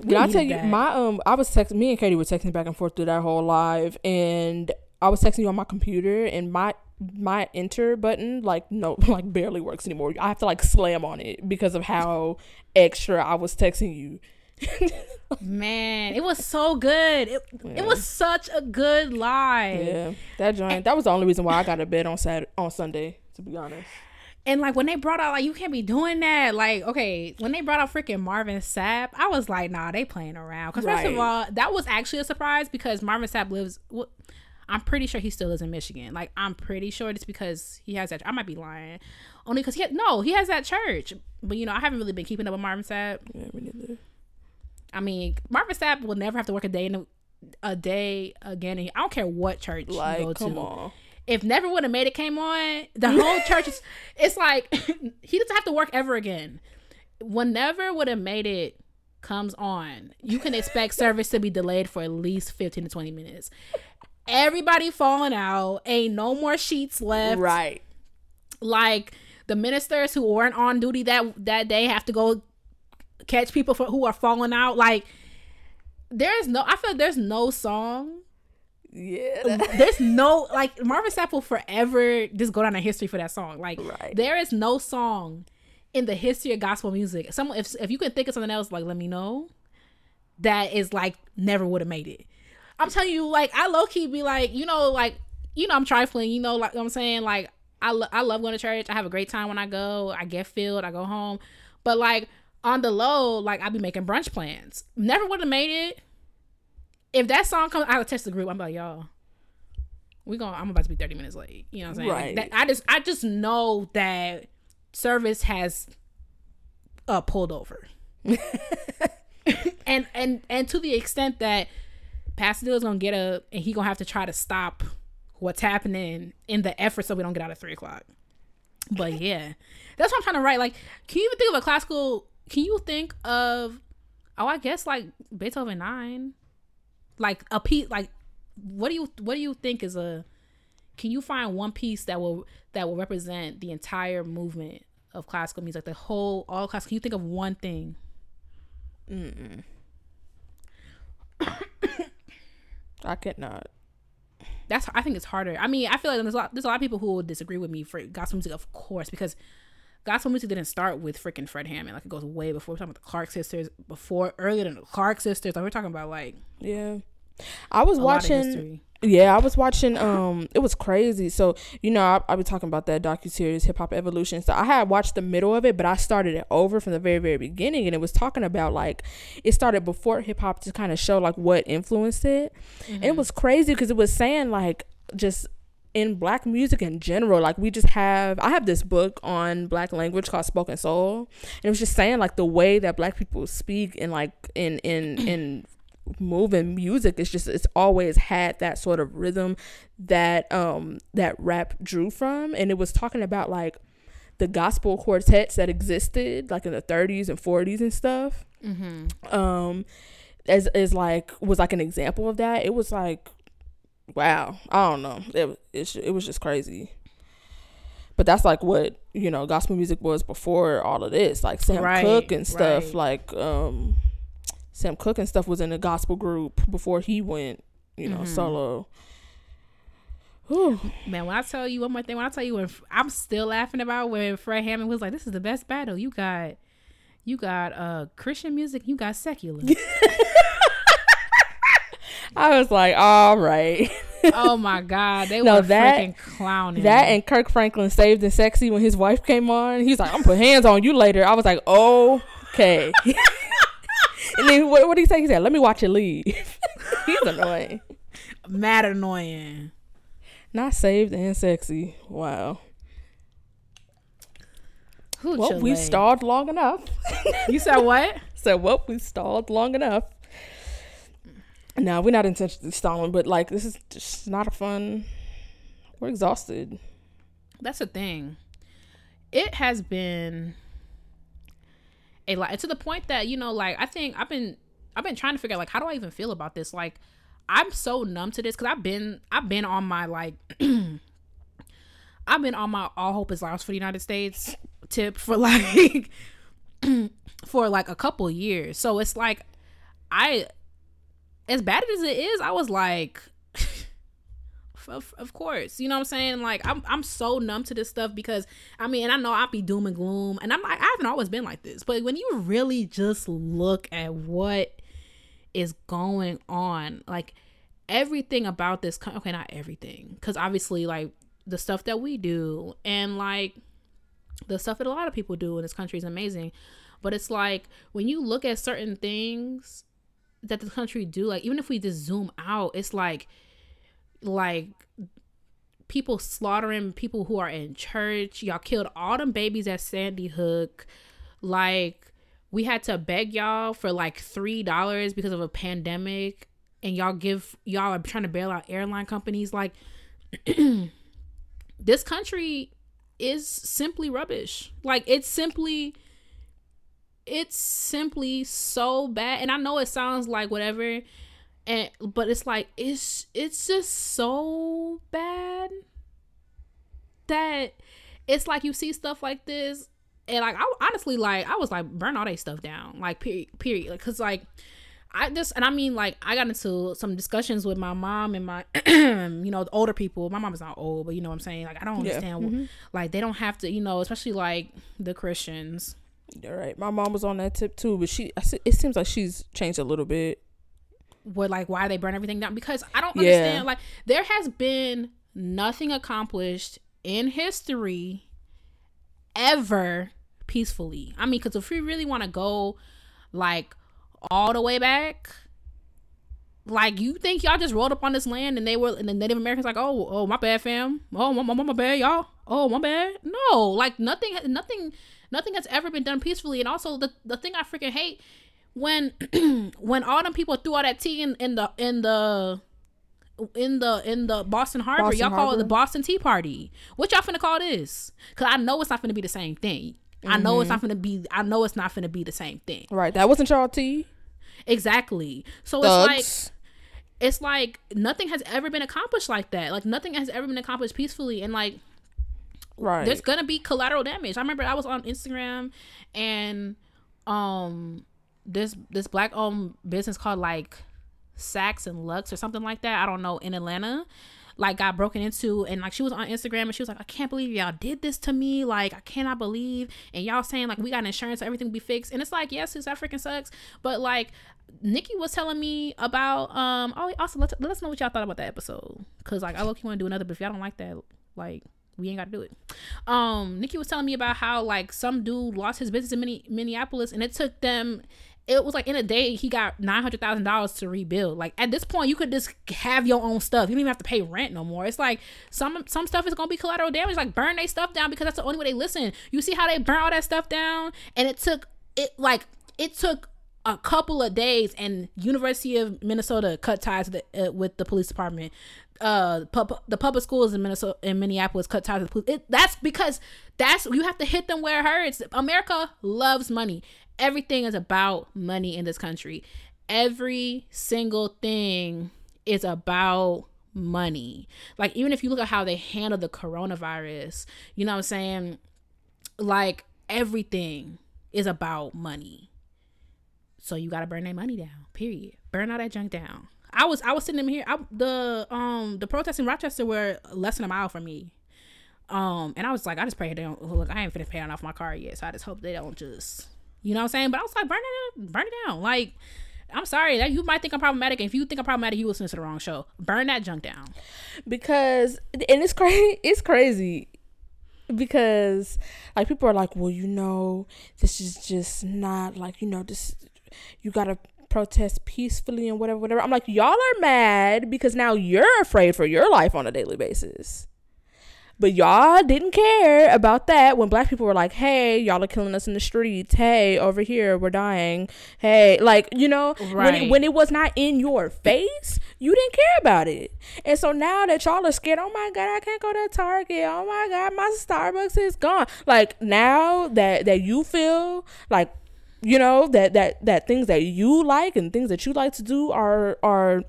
we Did I tell you that. my um? I was texting me and Katie were texting back and forth through that whole live, and I was texting you on my computer, and my my enter button like no like barely works anymore. I have to like slam on it because of how extra I was texting you. Man, it was so good. It, it was such a good live. Yeah, that joint. That was the only reason why I got to bed on Saturday on Sunday. To be honest. And like when they brought out like you can't be doing that. Like okay, when they brought out freaking Marvin Sapp, I was like, nah, they playing around. Because first of all, that was actually a surprise because Marvin Sapp lives. Well, I'm pretty sure he still lives in Michigan. Like I'm pretty sure it's because he has that. I might be lying, only because he had, no, he has that church. But you know, I haven't really been keeping up with Marvin Sapp. Yeah, me neither. I mean, Marvin Sapp will never have to work a day in a, a day again. I don't care what church you Like, go come to on. if Never Would Have Made It came on, the whole church is it's like he doesn't have to work ever again. When Never Would Have Made It comes on, you can expect service to be delayed for at least 15 to 20 minutes. Everybody falling out, ain't no more sheets left. Right. Like the ministers who weren't on duty that that day have to go catch people for, who are falling out. Like there's no I feel like there's no song Yeah. Um, there's no like Marvin Sapp will forever just go down in history for that song. Like Right. there is no song in the history of gospel music. Someone if if you can think of something else, like let me know. That is like never would have made it. I'm telling you, like I low key be like, you know, like you know, I'm trifling. You know, like I'm saying, like I lo- I love going to church. I have a great time when I go. I get filled. I go home, but like on the low, like I'd be making brunch plans. Never would have made it. If that song comes, I would text the group. I'm like, y'all, we going I'm about to be 30 minutes late. You know what I'm saying? Right. That, I just I just know that service has uh pulled over. and and and to the extent that Pastor is gonna get up and he gonna have to try to stop what's happening in the effort so we don't get out at three o'clock. But yeah, that's what I'm trying to write. Like, can you even think of a classical? Can you think of? Oh, I guess like Beethoven nine, like a piece. Like, what do you what do you think is a? Can you find one piece that will that will represent the entire movement of classical music, like the whole all class? Can you think of one thing? Mm. I cannot. that's I think it's harder. I mean, I feel like there's a lot there's a lot of people who will disagree with me for gospel music, of course, because gospel music didn't start with freaking Fred Hammond. Like it goes way before. We're talking about the Clark sisters before earlier than the Clark sisters. Like we're talking about like Yeah. I was a lot of watching history. Yeah, I was watching. Um, it was crazy. So you know, I I be talking about that docu series, Hip Hop Evolution. So I had watched the middle of it, but I started it over from the very very beginning, and it was talking about like it started before hip hop to kind of show like what influenced it, and it was crazy because it was saying like just in black music in general like we just have i have this book on black language called spoken soul and it was just saying like the way that black people speak and like in in in moving music it's just it's always had that sort of rhythm that um that rap drew from. And it was talking about like the gospel quartets that existed like in the 30s and 40s and stuff. Um as is like was like an example of that. It was like wow i don't know it it, it was just crazy but that's like what you know gospel music was before all of this like sam Right, cooke and stuff right. like um sam cooke and stuff was in a gospel group before he went you know Mm-hmm. solo Whew. Man, when I tell you one more thing, when I tell you when I'm still laughing about when Fred Hammond was like, "This is the best battle." You got, you got uh Christian music, you got secular. i was like all right oh my god, they No, were that- freaking clowning. That and Kirk Franklin saved and sexy when his wife came on. He's like, I'm put hands on you later. I was like, okay. and then what what did he say? He said, Let me watch you leave. He's annoying. mad annoying. Not saved and sexy. Wow. Hoochie Well, we stalled long enough. You said what? so well, we stalled long enough. No, we're not intentionally stalling, but like this is just not a fun. We're exhausted. That's the thing. It has been a lot to the point that you know, like I think I've been I've been trying to figure out like how do I even feel about this? Like I'm so numb to this because I've been I've been on my like I've been on my all hope is lost for the United States tip for like for like a couple years. So it's like I as bad as it is, I was like of, of course you know what i'm saying? Like I'm, I'm so numb to this stuff because i mean i know i'll be doom and gloom and i'm like i haven't always been like this but when you really just look at what is going on like everything about this okay not everything because obviously like the stuff that we do and like the stuff that a lot of people do in this country is amazing but it's like when you look at certain things that the country do like even if we just zoom out it's like like people slaughtering people who are in church. Y'all killed all them babies at Sandy Hook. Like we had to beg y'all for like three dollars because of a pandemic, and y'all give y'all are trying to bail out airline companies. Like this country is simply rubbish. Like it's simply it's simply so bad and i know it sounds like whatever and but it's like it's it's just so bad that it's like you see stuff like this and like i honestly like i was like burn all that stuff down like period period like because like i just and i mean like i got into some discussions with my mom and my you know the older people. My mom is not old but you know what i'm saying? Like i don't Yeah. understand wh- mm-hmm. like they don't have to you know especially like the christians You're. My mom was on that tip too, but she it seems like she's changed a little bit. what like why they burn everything down because I don't Yeah. understand like there has been nothing accomplished in history ever peacefully. I mean, because if we really want to go like all the way back, like you think y'all just rolled up on this land and they were and the Native Americans like, oh, oh, my bad, fam. Oh, my, my, my bad, y'all. Oh, my bad. No, like nothing, nothing, nothing has ever been done peacefully. And also the the thing I freaking hate when when all them people threw all that tea in, in the in the in the in the Boston Harbor, Boston y'all call it the Boston Tea Party. What y'all finna call this? Cause I know it's not finna be the same thing. I know it's not mm-hmm. finna be. I know it's not finna be the same thing. Right. That wasn't y'all tea. Exactly. So it's like it's like nothing has ever been accomplished like that. Like nothing has ever been accomplished peacefully, and like right. there's gonna be collateral damage. I remember I was on Instagram and um this this black owned business called like Saks and Lux or something like that. I don't know in Atlanta. Like got broken into and like she was on Instagram and she was like, I can't believe y'all did this to me. Like I cannot believe and y'all saying like we got insurance, everything will be fixed. And it's like, yes, it's that freaking sucks. But like Nikki was telling me about um oh also let's let us know what y'all thought about that episode. Cause like I look you wanna do another, but if y'all don't like that, like we ain't got to do it. Um, Nikki was telling me about how like some dude lost his business in Minne- Minneapolis, and it took them. It was like in a day he got nine hundred thousand dollars to rebuild. Like at this point, you could just have your own stuff. You don't even have to pay rent no more. It's like some some stuff is gonna be collateral damage. Like burn their stuff down because that's the only way they listen. You see how they burn all that stuff down, and it took it like it took a couple of days and university of minnesota cut ties the, uh, with the police department uh pub, the public schools in minnesota in minneapolis cut ties with police it, that's because that's you have to hit them where it hurts america loves money everything is about money in this country every single thing is about money like even if you look at how they handle the coronavirus you know what i'm saying like everything is about money so you gotta burn that money down. Period. Burn all that junk down. I was I was sitting in here. I, the um the protests in Rochester were less than a mile from me. Um and I was like, I just pray they don't look. I ain't finished paying off my car yet, so I just hope they don't just you know what I'm saying. But I was like, burn it, burn it down. Like I'm sorry that you might think I'm problematic. If you think I'm problematic, you listen to the wrong show. Burn that junk down. because and it's crazy it's crazy because like people are like well you know this is just not like you know this you gotta protest peacefully and whatever whatever i'm like y'all are mad because now you're afraid for your life on a daily basis but y'all didn't care about that when black people were like, hey, y'all are killing us in the streets. Hey, over here, we're dying. Hey, like, you know, when, it, when it was not in your face, you didn't care about it. And so now that y'all are scared, oh my God, I can't go to Target. Oh my God, my Starbucks is gone. Like, now that, that you feel like, you know, that, that, that things that you like and things that you like to do are, are,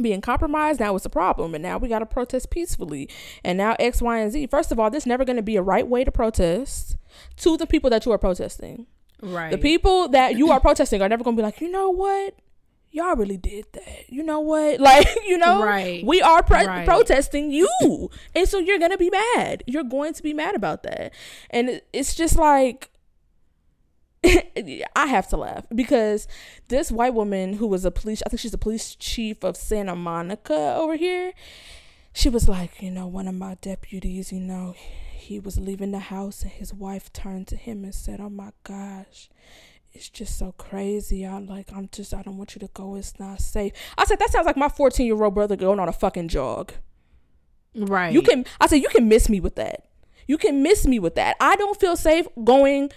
being compromised now it's a problem. And now we got to protest peacefully. And now x y and z. First of all this never going to be a right way to protest to the people that you are protesting. Right. the people that you are protesting are never going to be like you know what? Y'all really did that. You know what? Like you know Right. we are pro- Right. protesting you. And so you're going to be mad. You're going to be mad about that. And it's just like I have to laugh because this white woman who was a police, I think she's a police chief of Santa Monica over here. She was like, you know, one of my deputies, you know, he was leaving the house and his wife turned to him and said, "Oh my gosh, it's just so crazy. I'm like, I'm just, I don't want you to go. It's not safe." I said, "That sounds like my 14 year old brother going on a fucking jog." right. You can, I said, you can miss me with that. You can miss me with that. I don't feel safe going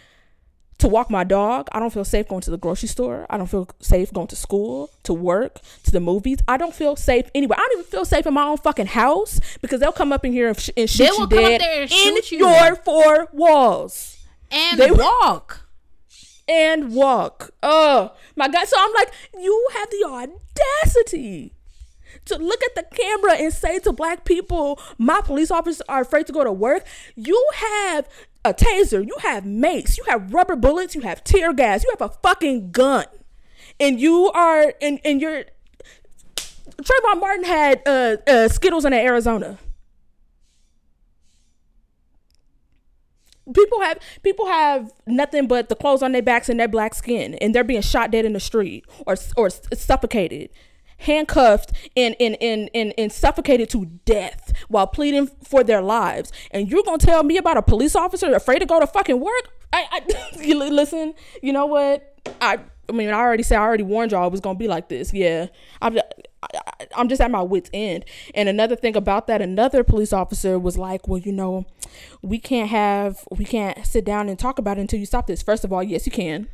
to walk my dog. I don't feel safe going to the grocery store. I don't feel safe going to school, to work, to the movies. I don't feel safe anywhere. I don't even feel safe in my own fucking house because they'll come up in here and, sh- and shoot They you will come up there and in shoot you. your four walls and they- walk. and walk. Oh my god! So I'm like, you have the audacity to look at the camera and say to black people, my police officers are afraid to go to work. You have a taser, you have mace, you have rubber bullets, you have tear gas, you have a fucking gun, and you are and and you're. Trayvon Martin had uh, uh, Skittles in Arizona. people have people have nothing but the clothes on their backs and their black skin and they're being shot dead in the street or or suffocated handcuffed and and, and, and, and suffocated to death while pleading for their lives and you're gonna tell me about a police officer afraid to go to fucking work I, I you listen. You know what? I I mean, I already said I already warned y'all it was gonna be like this. Yeah, I'm. I, I'm just at my wits end. And another thing about that, another police officer was like, "Well, you know, we can't have, we can't sit down and talk about it until you stop this." First of all, yes, you can.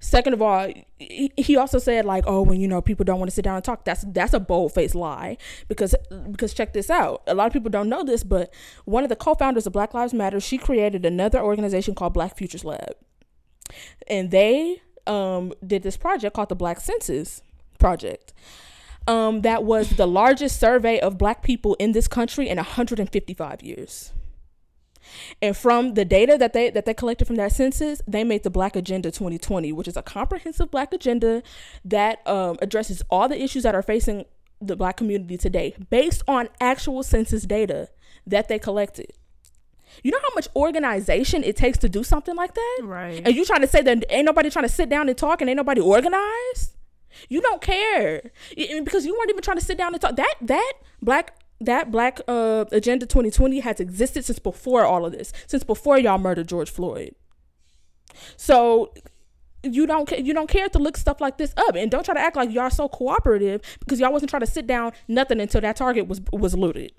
Second of all, he also said like, "Oh, when you know people don't want to sit down and talk, that's that's a bold faced lie." Because because check this out, a lot of people don't know this, but one of the co-founders of Black Lives Matter, she created another organization called Black Futures Lab, and they um did this project called the Black Census Project. Um, that was the largest survey of black people in this country in 155 years. And from the data that they that they collected from that census, they made the Black Agenda 2020, which is a comprehensive black agenda that um, addresses all the issues that are facing the black community today based on actual census data that they collected. You know how much organization it takes to do something like that? Right. And you trying to say that ain't nobody trying to sit down and talk and ain't nobody organized? You don't care because you weren't even trying to sit down and talk. That that black that black uh agenda 2020 has existed since before all of this, since before y'all murdered George Floyd. So you don't you don't care to look stuff like this up and don't try to act like y'all so cooperative because y'all wasn't trying to sit down nothing until that target was was looted.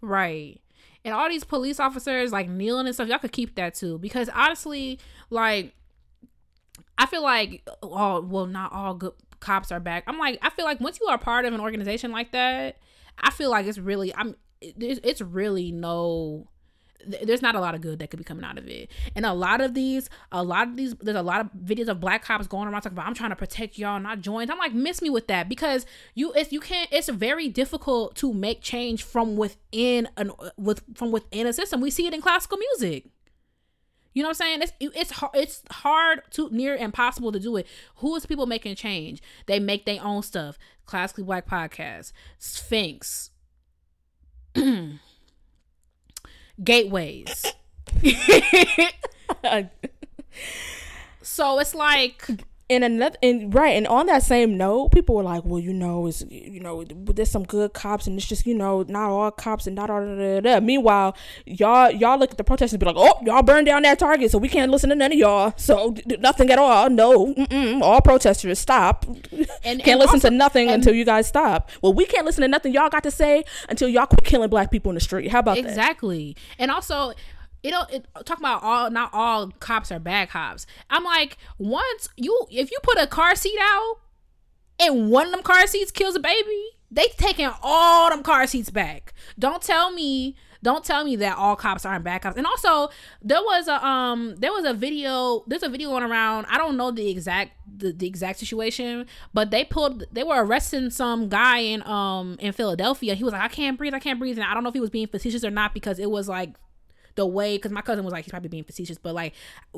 Right. And all these police officers like kneeling and stuff, y'all could keep that too. Because honestly, like I feel like all well, not all good cops are back. I'm like, I feel like once you are part of an organization like that, I feel like it's really I'm it's, really no there's not a lot of good that could be coming out of it. And a lot of these, a lot of these, there's a lot of videos of black cops going around talking about, I'm trying to protect y'all, not join. I'm like, miss me with that because you, it's, you can't, it's very difficult to make change from within an, with, from within a system. We see it in classical music. You know what I'm saying? It's it's hard, it's hard to near impossible to do it. Who is people making change? They make their own stuff. Classically Black Podcast, Sphinx, gateways. so it's like and another and right and on that same note people were like well you know it's you know there's some good cops and it's just you know not all cops and not all da, da, da. meanwhile y'all y'all look at the protesters and be like oh y'all burned down that target so we can't listen to none of y'all. So d- nothing at all. No all protesters stop. And- can't listen also- to nothing until you guys stop. Well we can't listen to nothing y'all got to say until y'all quit killing black people in the street. How about that? Exactly. And also it don't it, talk about all not all cops are bad cops. I'm like once you if you put a car seat out and one of them car seats kills a baby they taking all them car seats back. Don't tell me don't tell me that all cops aren't bad cops. And also there was a um there was a video there's a video going around. I don't know the exact the, the exact situation but they pulled they were arresting some guy in um in philadelphia. He was like i can't breathe i can't breathe. And i don't know if he was being facetious or not because it was like the way because my cousin was like he's probably being facetious but like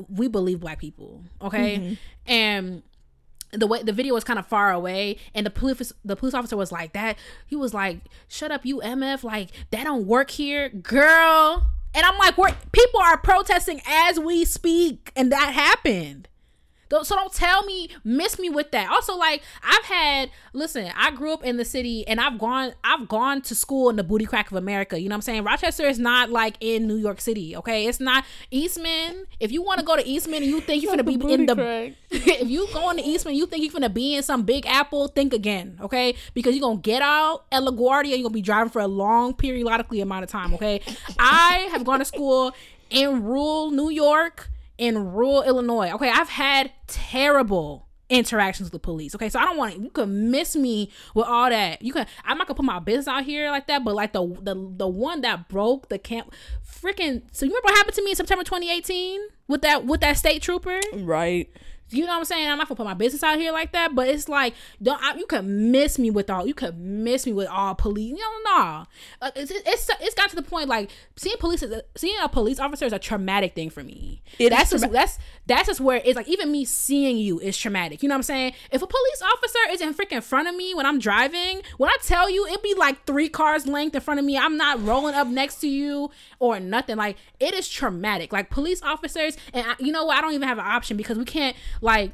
we believe black people okay? Mm-hmm. And the way the video was kind of far away and the police the police officer was like that. He was like shut up you mf like that don't work here girl. And i'm like we're people are protesting as we speak and that happened so don't tell me miss me with that. Also like i've had listen i grew up in the city and i've gone i've gone to school in the booty crack of america. You know what i'm saying? Rochester is not like in new york city okay? It's not eastman. If you want to go to eastman and you think you're gonna be in the if you going to Eastman, you think you're gonna be in some big apple, think again, okay? Because you're gonna get out at LaGuardia, you're gonna be driving for a long periodically amount of time, okay? I have gone to school in rural New York, in rural Illinois. Okay, I've had terrible interactions with the police. Okay, so I don't want you can miss me with all that. You can I'm not gonna put my business out here like that, but like the the the one that broke the camp freaking so you remember what happened to me in September 2018 with that with that state trooper? right You know what I'm saying? I'm not gonna put my business out here like that, but it's like don't I, you could miss me with all you could miss me with all police. You know, nah. Uh, like it's it's it's got to the point like seeing police is a, seeing a police officer is a traumatic thing for me. It is that's just trauma- that's that's just where it's like even me seeing you is traumatic. You know what I'm saying? If a police officer is in freaking front of me when I'm driving, when I tell you it'd be like three cars length in front of me, I'm not rolling up next to you or nothing. Like it is traumatic. Like police officers, and I, you know what? I don't even have an option because we can't like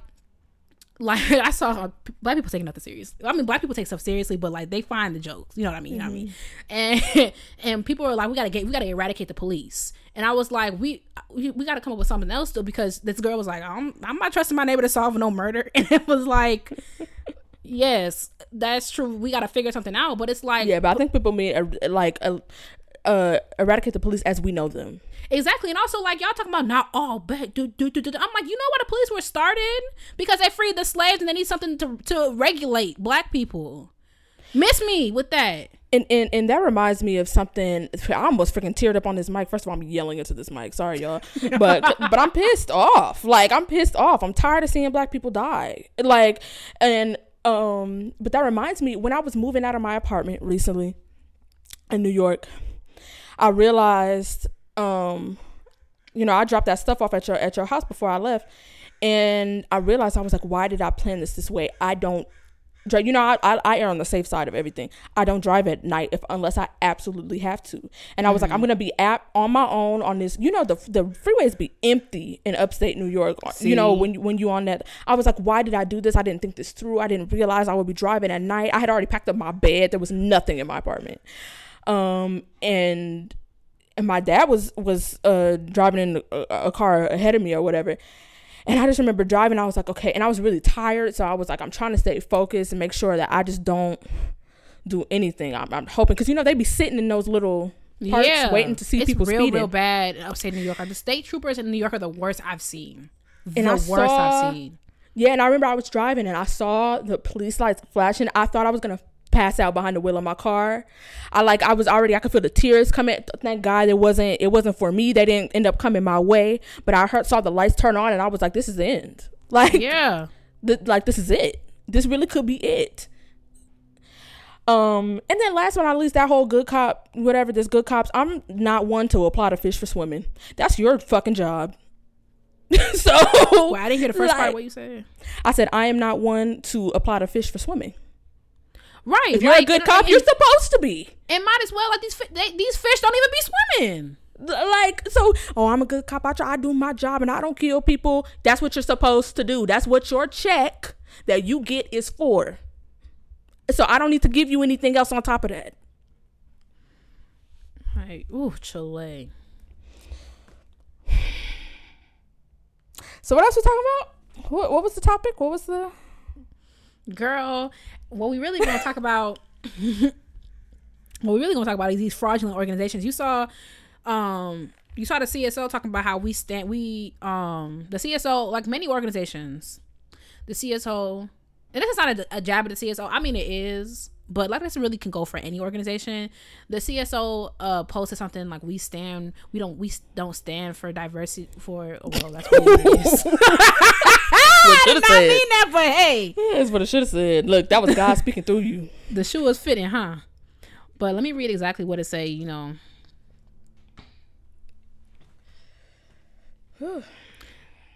like I saw black people taking nothing serious. I mean, black people take stuff seriously, but like they find the jokes. You know what I mean? You know what I mean? And and people are like, we gotta get, we gotta eradicate the police. And I was like, we we, we gotta come up with something else though, because this girl was like, I'm I'm not trusting my neighbor to solve no murder. And it was like, yes, that's true. We gotta figure something out. But it's like, Yeah, but I think people mean uh, like uh, uh, eradicate the police as we know them. Exactly, and also like y'all talking about not all bad. Do, do, do, do. I'm like, you know why the police were started? Because they freed the slaves and they need something to to regulate black people. Miss me with that. And, and and that reminds me of something. I almost freaking teared up on this mic. First of all, I'm yelling into this mic. Sorry, y'all, but but I'm pissed off. Like I'm pissed off. I'm tired of seeing black people die. Like and um, but that reminds me when I was moving out of my apartment recently in New York, I realized um, you know, I dropped that stuff off at your at your house before I left, and I realized I was like, why did I plan this this way? I don't drive. You know, I, I, I err on the safe side of everything. I don't drive at night if unless I absolutely have to. And I was like, I'm gonna be at on my own on this. You know, the the freeways be empty in upstate New York. You know, when you when you on that, I was like, why did I do this? I didn't think this through. I didn't realize I would be driving at night. I had already packed up my bed. There was nothing in my apartment. Um and and my dad was was uh driving in a, a car ahead of me or whatever and i just remember driving i was like okay and i was really tired so i was like i'm trying to stay focused and make sure that i just don't do anything i'm, I'm hoping because you know they'd be sitting in those little parks waiting to see it's people real, speeding real bad in upstate New York. The state troopers in New York are the worst I've seen. And the I worst saw- I've seen. yeah and i remember i was driving and i saw the police lights flashing i thought i was gonna pass out behind the wheel of my car i like i was already i could feel the tears coming thank god it wasn't it wasn't for me they didn't end up coming my way but i heard saw the lights turn on and i was like this is the end like Yeah. like this is it. This really could be it. Um, and then last but not least, that whole good cop, whatever this good cops. I'm not one to apply to fish for swimming. That's your fucking job. so Well, I didn't hear the first part like, of what you said. I said I am not one to apply to fish for swimming. Right. If you're a good cop, and- you're supposed to be. and might as well like these they, these fish don't even be swimming. Like so, oh, I'm a good cop. I try, I do my job, and I don't kill people. That's what you're supposed to do. That's what your check that you get is for. So I don't need to give you anything else on top of that. Like, ooh, Chile. So what else we talking about? What, what was the topic? What was the? Girl, what we really gonna talk about what we really gonna talk about is these fraudulent organizations. You saw um you saw the CSO talking about how we stand we um the CSO like many organizations, the CSO and this is not a, a jab at the CSO. I mean it is, but like this really can go for any organization. The CSO uh posted something like we stand we don't we don't stand for diversity for oh, well that's what it is. I did not mean that, but hey. That's what I should have said. Look, that was God speaking through you. the shoe was fitting, huh? But let me read exactly what it say. You know,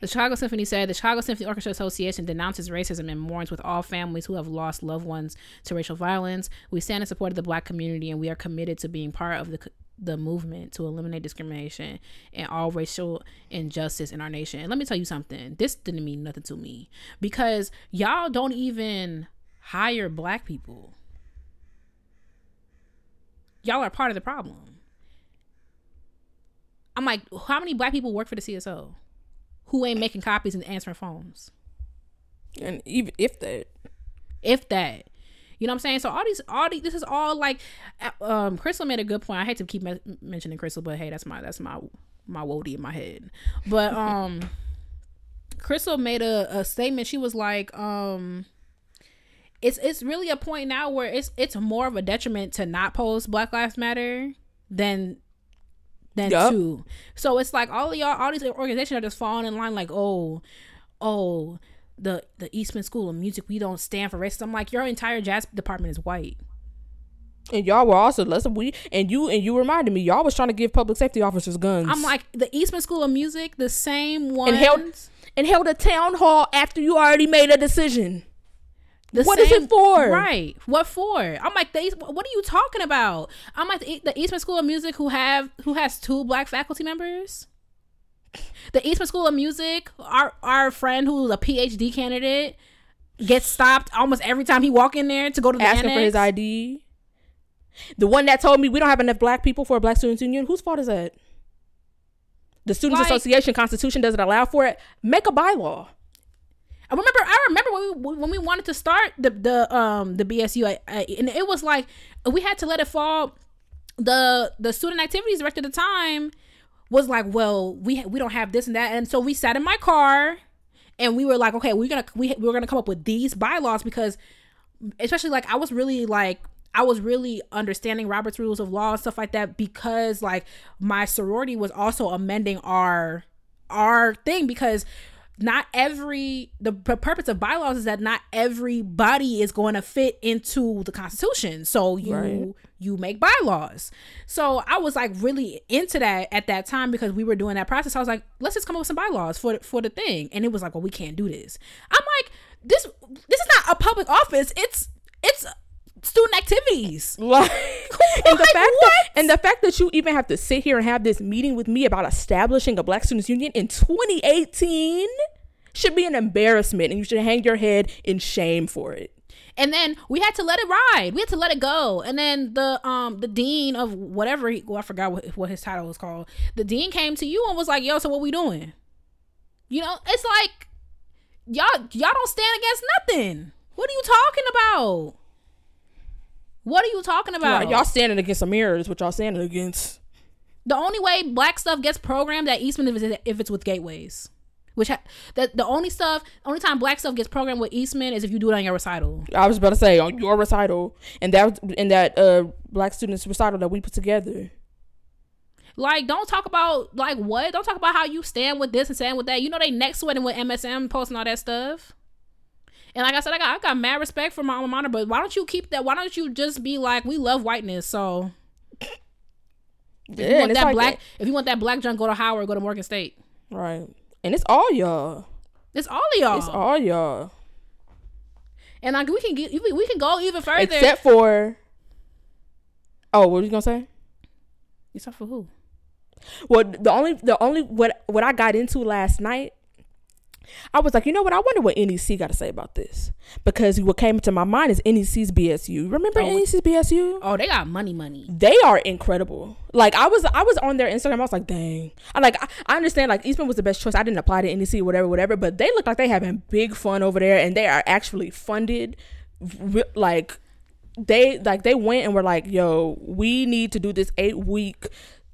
the Chicago Symphony said the Chicago Symphony Orchestra Association denounces racism and mourns with all families who have lost loved ones to racial violence. We stand in support of the Black community, and we are committed to being part of the the movement to eliminate discrimination and all racial injustice in our nation. And let me tell you something. This didn't mean nothing to me because y'all don't even hire black people y'all are part of the problem. I'm like, how many black people work for the CSO who ain't making copies and answering phones? And even if that, If that. You know what I'm saying? So all these, all these, this is all like, uh, um, Crissle made a good point. I hate to keep me- mentioning Crissle, but hey, that's my, that's my, my woody in my head. But um, Crissle made a, a statement. She was like, um, it's it's really a point now where it's it's more of a detriment to not post Black Lives Matter than than Yup. to. So it's like all y'all, all these organizations are just falling in line. Like, oh, oh, the the Eastman School of Music, we don't stand for racism. I'm like, your entire jazz department is white. and y'all were also listen. We and you and you reminded me, y'all was trying to give public safety officers guns. I'm like, the Eastman School of Music, the same one and held and held a town hall after you already made a decision. The What is it for? Right. What for? I'm like, they, what are you talking about? I'm like, the, the Eastman School of Music who have who has two black faculty members. The Eastman School of Music, our our friend who's a PhD candidate, gets stopped almost every time he walk in there to go to the asking annex. for his ID. The one that told me we don't have enough black people for a black students union. Whose fault is that? The Students Like- Association Constitution doesn't allow for it. Make a bylaw. I remember. I remember when we when we wanted to start the the um the BSU, I, I, and it was like we had to let it fall. The the student activities director at the time was like, "Well, we we don't have this and that," and so we sat in my car, and we were like, "Okay, we're gonna we we're gonna come up with these bylaws because, especially like I was really like." I was really understanding Robert's rules of law and stuff like that because like my sorority was also amending our our thing because not every the purpose of bylaws is that not everybody is going to fit into the constitution. So you Right. you make bylaws. So i was like really into that at that time because we were doing that process. I was like let's just come up with some bylaws for for the thing. And it was like well we can't do this. I'm like this this is not a public office. It's it's student activities Like, and the fact what? that and the fact that you even have to sit here and have this meeting with me about establishing a Black Students Union in 2018 should be an embarrassment, and you should hang your head in shame for it. and then we had to let it ride. We had to let it go. And then the um the dean of whatever he, well, I forgot what, what his title was called. The dean came to you and was like, "Yo, so what we doing?" You know, it's like y'all y'all don't stand against nothing. What are you talking about? What are you talking about? Right, y'all standing against a mirror is what y'all standing against. the only way black stuff gets programmed at Eastman if it's, if it's with gateways. Which ha- that the only stuff, only time black stuff gets programmed with Eastman is if you do it on your recital. I was about to say on your recital and that and that uh Black Students recital that we put together. Like, don't talk about like what? Don't talk about how you stand with this and stand with that. You know they next sweating with MSM posting all that stuff. And like I said, I got I got mad respect for my alma mater, but why don't you keep that? Why don't you just be like, we love whiteness, so if you Yeah, want that like black, if you want that black junk, go to Howard, go to Morgan State. right, and it's all y'all. It's all of y'all. It's all y'all, and like we can get we we can go even further. except for. Oh, what were you gonna say? except for who? Well, the only the only what what I got into last night, I was like, you know what? I wonder what NEC got to say about this because what came to my mind is NEC's BSU. Remember Oh, NEC's BSU? Oh, they got money, money. They are incredible. Like I was, I was on their Instagram. I was like, dang. I like, I, understand. Like Eastman was the best choice. I didn't apply to NEC, whatever, whatever. But they look like they having big fun over there, and they are actually funded. Like they, like they went and were like, yo, we need to do this eight week.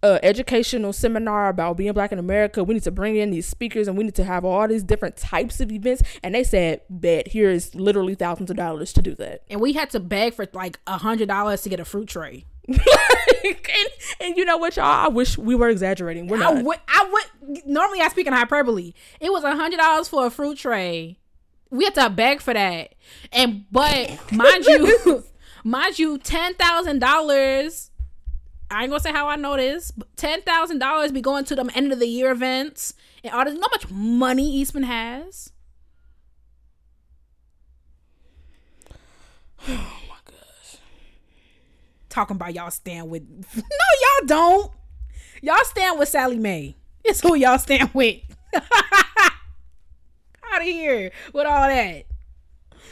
Uh, educational seminar about being black in America. We need to bring in these speakers and we need to have all these different types of events. And they said, bet here is literally thousands of dollars to do that. And we had to beg for like a hundred dollars to get a fruit tray. Like, and, and you know what, y'all? I wish we were exaggerating. We're I not. would, I would normally I speak in hyperbole. It was a hundred dollars for a fruit tray. We had to beg for that, and but mind you, mind you, ten thousand dollars. I ain't gonna say how I know this, but ten thousand dollars be going to them end of the year events and all this. You know how much money Eastman has? oh my gosh. Talking about y'all stand with. No, y'all don't. Y'all stand with Sallie Mae. It's who y'all stand with. Out of here with all that.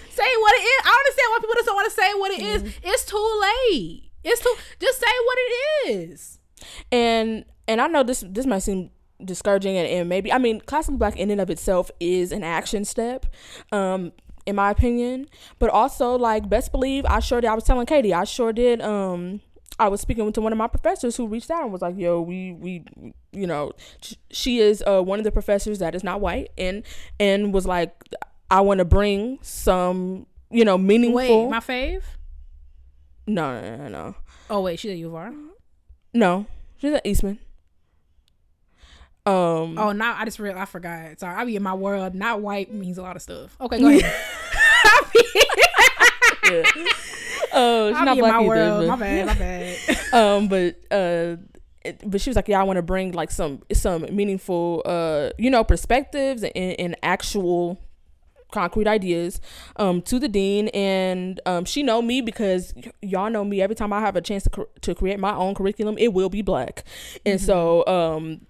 Say what it is. I understand why people just don't want to say what it is. Mm-hmm. It's too late. It's too. Just say what it is. And and I know this this might seem discouraging and, and maybe I mean classically black in and of itself is an action step, um, in my opinion. But also like best believe I sure did I was telling Katie, I sure did um I was speaking to one of my professors who reached out and was like, "Yo, we we you know, sh- she is uh, one of the professors that is not white and and was like, I want to bring some, you know, meaningful. Wait, my fave. No, no, no, no, Oh wait, she's at U of R. no. She's at Eastman. Um. Oh, now I just real I forgot. Sorry, I be in my world. Not white means a lot of stuff. Okay, go ahead. yeah. Oh, she's I not be in black my either. world. but- My bad. My bad. um, but uh, but she was like, yeah, I want to bring like some some meaningful uh, you know, perspectives and, and actual concrete ideas um to the dean. And um she know me because y- y'all know me. Every time i have a chance to, cr- to create my own curriculum it will be black. And so um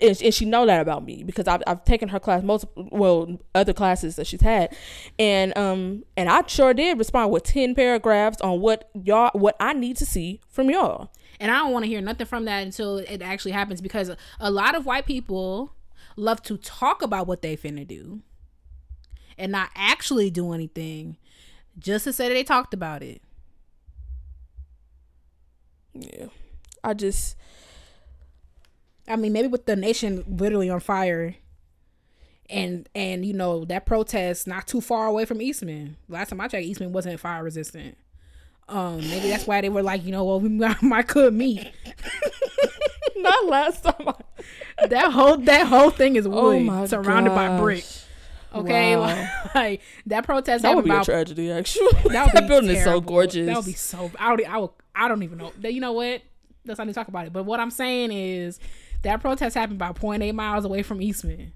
and, and she know that about me because I've, I've taken her class multiple well other classes that she's had. And um and i sure did respond with 10 paragraphs on what y'all what i need to see from y'all. And i don't want to hear nothing from that until it actually happens because a lot of white people love to talk about what they finna do and not actually do anything just to say that they talked about it yeah i just I mean, maybe with the nation literally on fire, and and you know that protest not too far away from Eastman. Last time I checked, Eastman wasn't fire resistant. Um, maybe that's why they were like, you know, well, we might could meet. not last time. I... that whole that whole thing is oh wood oh surrounded gosh. by brick. Okay, wow. like, that protest that would be about, a tragedy. Actually, that, that building terrible. is so gorgeous. That would be so. I would, I would. I don't even know. You know what? Let's not even talk about it. But what I'm saying is, that protest happened about 0.8 miles away from Eastman.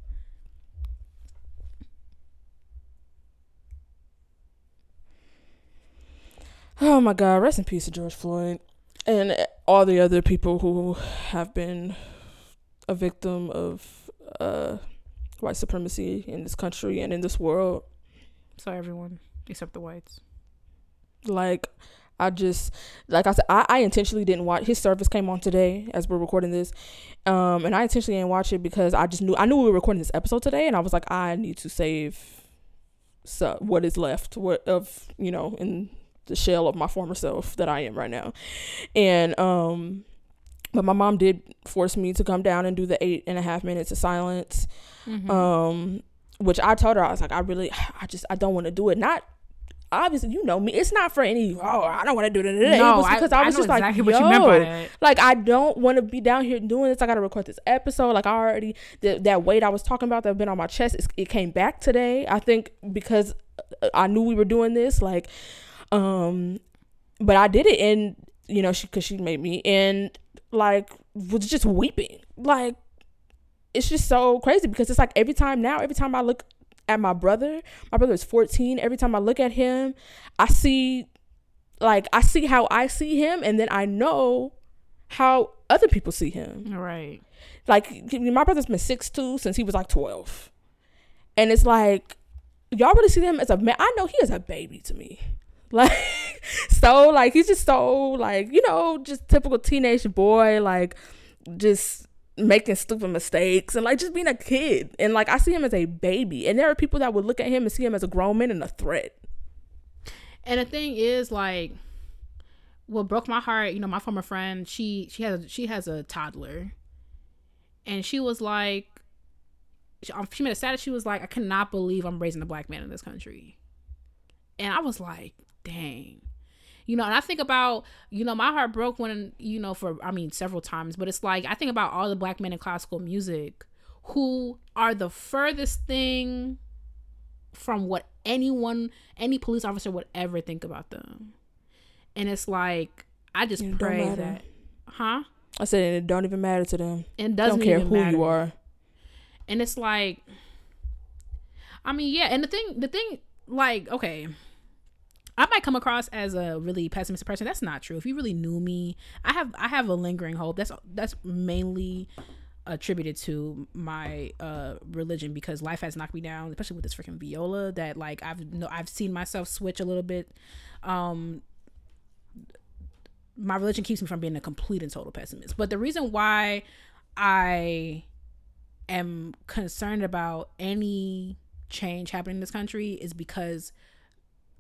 Oh my God! Rest in peace to George Floyd and all the other people who have been a victim of uh, white supremacy in this country and in this world. So everyone except the whites. Like I just like I said, I, I intentionally didn't watch his service came on today as we're recording this. Um and I intentionally didn't watch it because I just knew I knew we were recording this episode today and I was like, I need to save so what is left what of, you know, in the shell of my former self that I am right now. And um but my mom did force me to come down and do the eight and a half minutes of silence. Mm-hmm. Um which I told her I was like, I really I just I don't want to do it. Not obviously you know me. It's not for any. Oh, I don't want to do that. No, it was because I, I was I just exactly like, yo, like I don't want to be down here doing this. I got to record this episode. Like I already the, that weight I was talking about that been on my chest. it came back today. I think because uh, I knew we were doing this. Like, um, but I did it, and you know, she because she made me, and like was just weeping. Like it's just so crazy because it's like every time now, every time I look at my brother. My brother is 14. Every time I look at him, I see like I see how I see him and then I know how other people see him. Right. Like my brother's been six two since he was like 12. And it's like y'all really see him as a man. I know he is a baby to me. Like so like he's just so like, you know, just typical teenage boy like just making stupid mistakes and like just being a kid. And like I see him as a baby. And there are people that would look at him and see him as a grown man and a threat. And the thing is like what broke my heart, you know, my former friend, she she has she has a toddler. And she was like she, um, she made a status she was like I cannot believe I'm raising a black man in this country. And I was like, dang. You know and i think about you know my heart broke when you know for i mean several times but it's like i think about all the black men in classical music who are the furthest thing from what anyone any police officer would ever think about them. And it's like i just it pray that huh? I said it don't even matter to them. It doesn't don't care who matter. you are. And it's like i mean yeah and the thing the thing like okay I might come across as a really pessimistic person. That's not true. If you really knew me, I have I have a lingering hope. That's that's mainly attributed to my uh religion because life has knocked me down, especially with this freaking viola that like I've no I've seen myself switch a little bit. Um my religion keeps me from being a complete and total pessimist. But the reason why I am concerned about any change happening in this country is because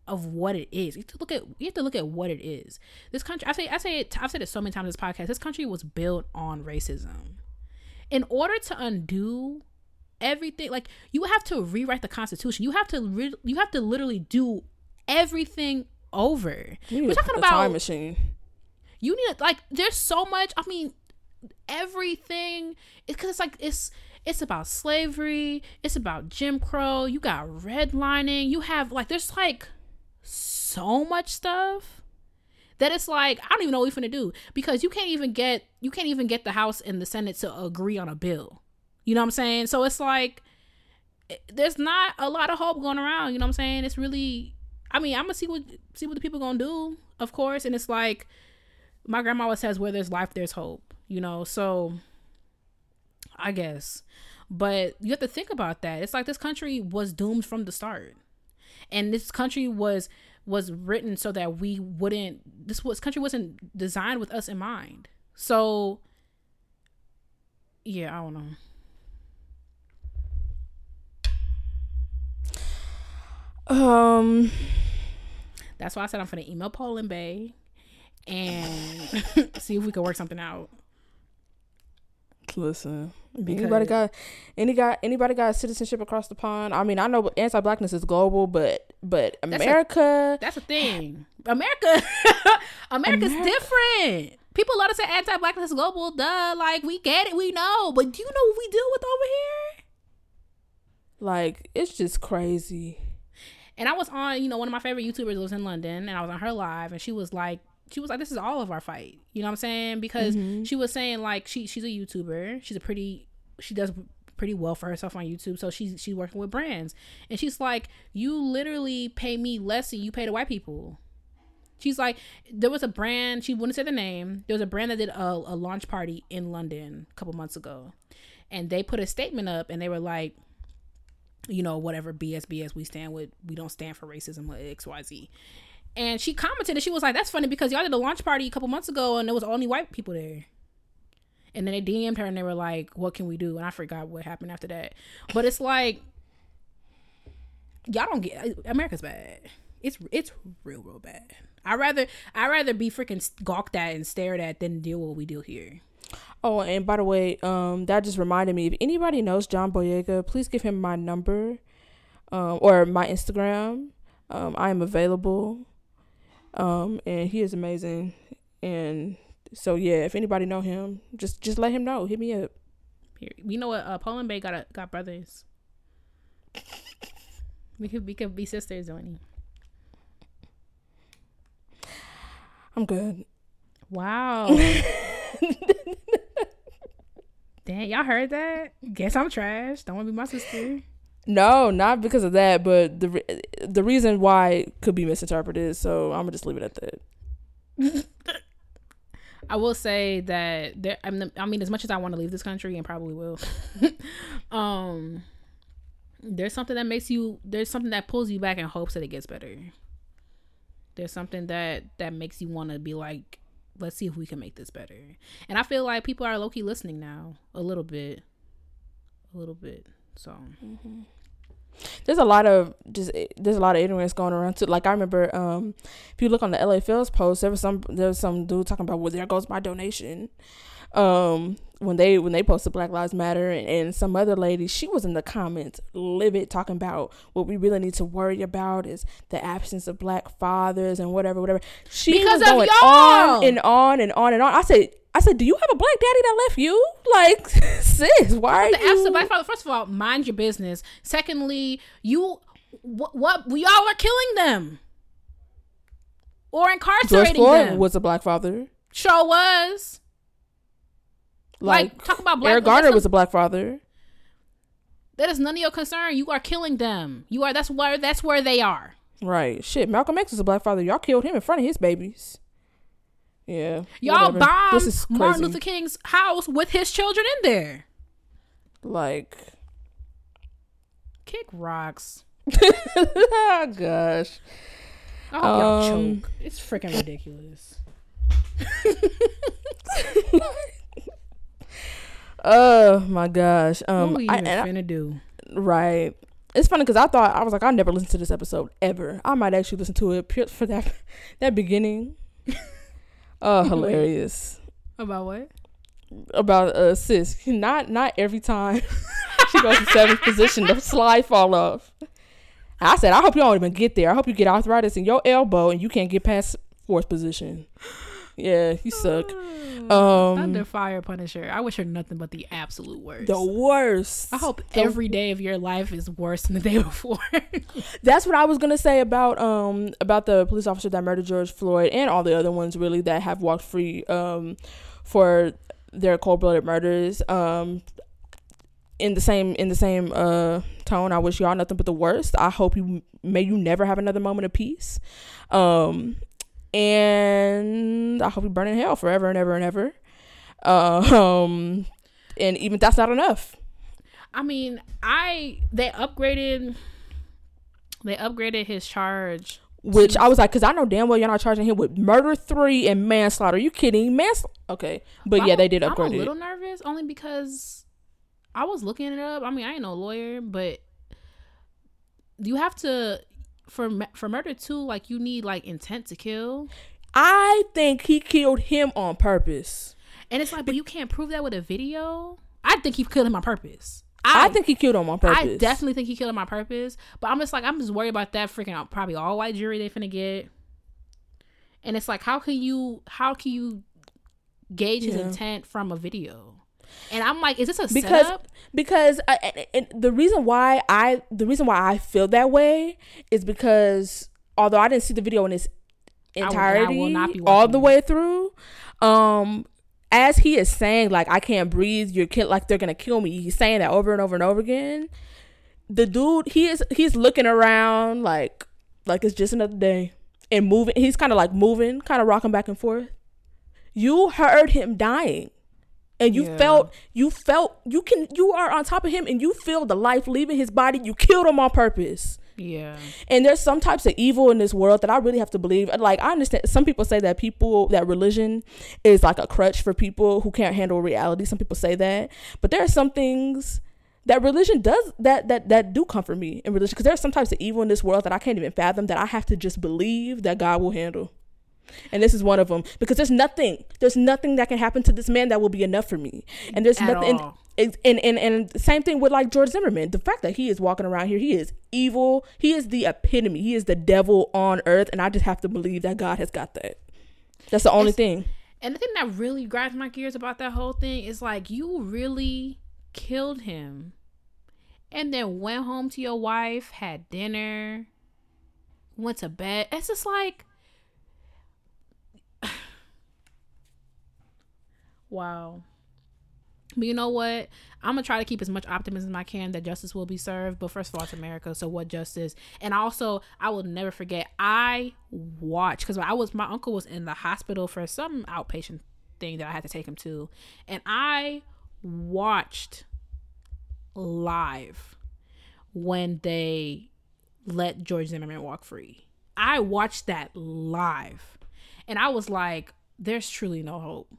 of what it is. You have to look at you have to look at what it is. This country, I say, I say it. I've said it so many times in this podcast. This country was built on racism. In order to undo everything, like you have to rewrite the Constitution. You have to re- you have to literally do everything over. We're talking about time machine. You need like there's so much. I mean, everything. It's because it's like it's it's about slavery. It's about Jim Crow. You got redlining. You have like there's like so much stuff that it's like I don't even know what we're gonna do because you can't even get you can't even get the House and the Senate to agree on a bill. You know what I'm saying? So it's like eh, there's not a lot of hope going around. You know what I'm saying? It's really I mean I'm gonna see what see what the people gonna do, of course. And it's like my grandma always says, "Where there's life, there's hope." You know, so I guess. But you have to think about that. It's like this country was doomed from the start. And this country was was written so that we wouldn't this was country wasn't designed with us in mind. So yeah, I don't know. Um, That's why I said I'm gonna email Poland Bay and see if we can work something out. Listen. Because- Anybody got any got anybody got citizenship across the pond? I mean, I know anti-blackness is global, but but America, That's the thing. America, America's America- different. People love to say anti-blackness is global. Duh, like we get it, we know. But do you know what we deal with over here? like it's just crazy. And I was on, you know, one of my favorite YouTubers lives in London, and I was on her live, and she was like, she was like, "This is all of our fight." You know what I'm saying? Because mm-hmm. she was saying like she she's a YouTuber. She's a pretty she does pretty well for herself on YouTube. So she's she's working with brands, and she's like, "You literally pay me less than you pay the white people." She's like, there was a brand. She wouldn't say the name. There was a brand that did a, a launch party in London a couple months ago, and they put a statement up, and they were like, you know, whatever BS BS we stand with, we don't stand for racism or X Y Z. And she commented and she was like, "That's funny because y'all did a launch party a couple months ago and there was only white people there." And then they DM'd her and they were like, "What can we do?" And I forgot what happened after that. But it's like, y'all don't get America's bad. It's it's real real bad. I rather I rather be freaking gawked at and stared at than deal what we deal here. Oh, and by the way, um, that just reminded me. If anybody knows John Boyega, please give him my number, um, or my Instagram. Um, I am available. Um, and he is amazing. And so yeah, if anybody know him, just just let him know. Hit me up. You know what? Uh, Poland Bay got a, got brothers. We could we could be sisters, don't? I'm good. Wow. Damn, y'all heard that? Guess I'm trash. Don't want to be my sister. No, not because of that, but the re- the reason why could be misinterpreted. So I'm gonna just leave it at that. I will say that there. I mean, I mean, as much as I want to leave this country, and probably will, um, there's something that makes you. There's something that pulls you back in hopes that it gets better. There's something that that makes you want to be like, let's see if we can make this better. And I feel like people are low key listening now, a little bit, a little bit. So there's a lot of just there's a lot of ignorance going around too. Like I remember, um, if you look on the LA Phil's post, there was some there was some dude talking about well, there goes my donation. Um, when they when they posted Black Lives Matter and, and some other lady, she was in the comments livid talking about what we really need to worry about is the absence of black fathers and whatever whatever. She Because was going on and on and on and on. I said. I said, "Do you have a black daddy that left you? Like, sis, why are the you?" black father. First of all, mind your business. Secondly, you what, what we all are killing them or George incarcerating Floyd them. was a black father. Sure was. Like, Like, talk about black. Eric Garner was a black father. That is none of your concern. You are killing them. You are. That's where. That's where they are. Right. Shit. Malcolm X was a black father. Y'all killed him in front of his babies. Yeah. Y'all whatever. bombed Martin. Luther King's house with his children in there. Like, Kick rocks. oh gosh. I hope y'all Um, choke. It's freaking ridiculous. Oh my gosh. what Um. we I, even and I- finna do? right. It's funny because I thought I was like I'll never listen to this episode ever. I might actually listen to it for that that beginning. Oh, hilarious. About what? About uh sis. Not not every time she goes to seventh position the slide fall off. I said I hope you don't even get there. I hope you get arthritis in your elbow and you can't get past fourth position. Yeah, you suck. Um, Thunder Fire Punisher. I wish her nothing but the absolute worst. The worst. I hope The- every day of your life is worse than the day before. That's what I was gonna say about um about the police officer that murdered George Floyd and all the other ones really that have walked free um for their cold blooded murders. Um in the same in the same uh tone, I wish y'all nothing but the worst. I hope you may you never have another moment of peace. Um and I hope you burn in hell forever and ever and ever. Uh, um and even that's not enough. I mean, I they upgraded they upgraded his charge. Which I was like, because I know damn well you're not charging him with murder three and manslaughter. Are you kidding? Mans. Okay, but yeah, they did upgrade I'm a it. little nervous only because I was looking it up. I mean, I ain't no lawyer, but you have to for for murder too, like you need like intent to kill, I think he killed him on purpose. and it's like, but you can't prove that with a video. I think he killed him on purpose. I, think he killed him on purpose. I definitely think he killed him on purpose. But I'm just like, I'm just worried about that freaking out. Probably all white jury they finna get. And it's like, how can you, how can you gauge his intent from a video? And I'm like, is this a because setup? because I, and- the reason why I the reason why I feel that way is because although I didn't see the video in its I will- I entirety will not be all the way through, um, as he is saying like I can't breathe, you're like they're gonna kill me. He's saying that over and over and over again. The dude he is he's looking around like like it's just another day and moving. He's kind of like moving, kind of rocking back and forth. You heard him dying and you Yeah. felt you felt you can you are on top of him and you feel the life leaving his body. You killed him on purpose. Yeah. and there's some types of evil in this world that i really have to believe. Like i understand some people say that people that religion is like a crutch for people who can't handle reality. Some people say that. But there are some things that religion does that that that do comfort me in religion. Because there are some types of evil in this world that i can't even fathom that i have to just believe that god will handle and this is one of them because there's nothing there's nothing that can happen to this man that will be enough for me and there's At nothing and, and and and same thing with like George Zimmerman. The fact that he is walking around here, he is evil. He is the epitome. He is the devil on earth, and I just have to believe that God has got that. That's the only It's- thing. And the thing that really grinds my gears about that whole thing is like you really killed him and then went home to your wife, had dinner, went to bed. It's just like Wow. But you know what? I'm gonna try to keep as much optimism as I can that justice will be served. But first of all, it's America, so what justice? And also, I will never forget. I watched because I was my uncle was in the hospital for some outpatient thing that I had to take him to, and I watched live when they let George Zimmerman walk free. I watched that live, and I was like, "There's truly no hope."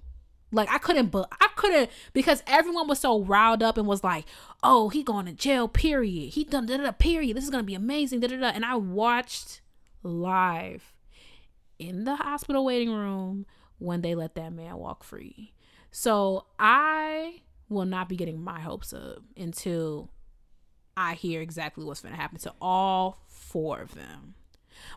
Like I couldn't, but I couldn't because everyone was so riled up and was like, "Oh, he going to jail." Period. He done da da. Period. This is gonna be amazing. Da da da. And I watched live in the hospital waiting room when they let that man walk free. So I will not be getting my hopes up until I hear exactly what's going to happen to all four of them.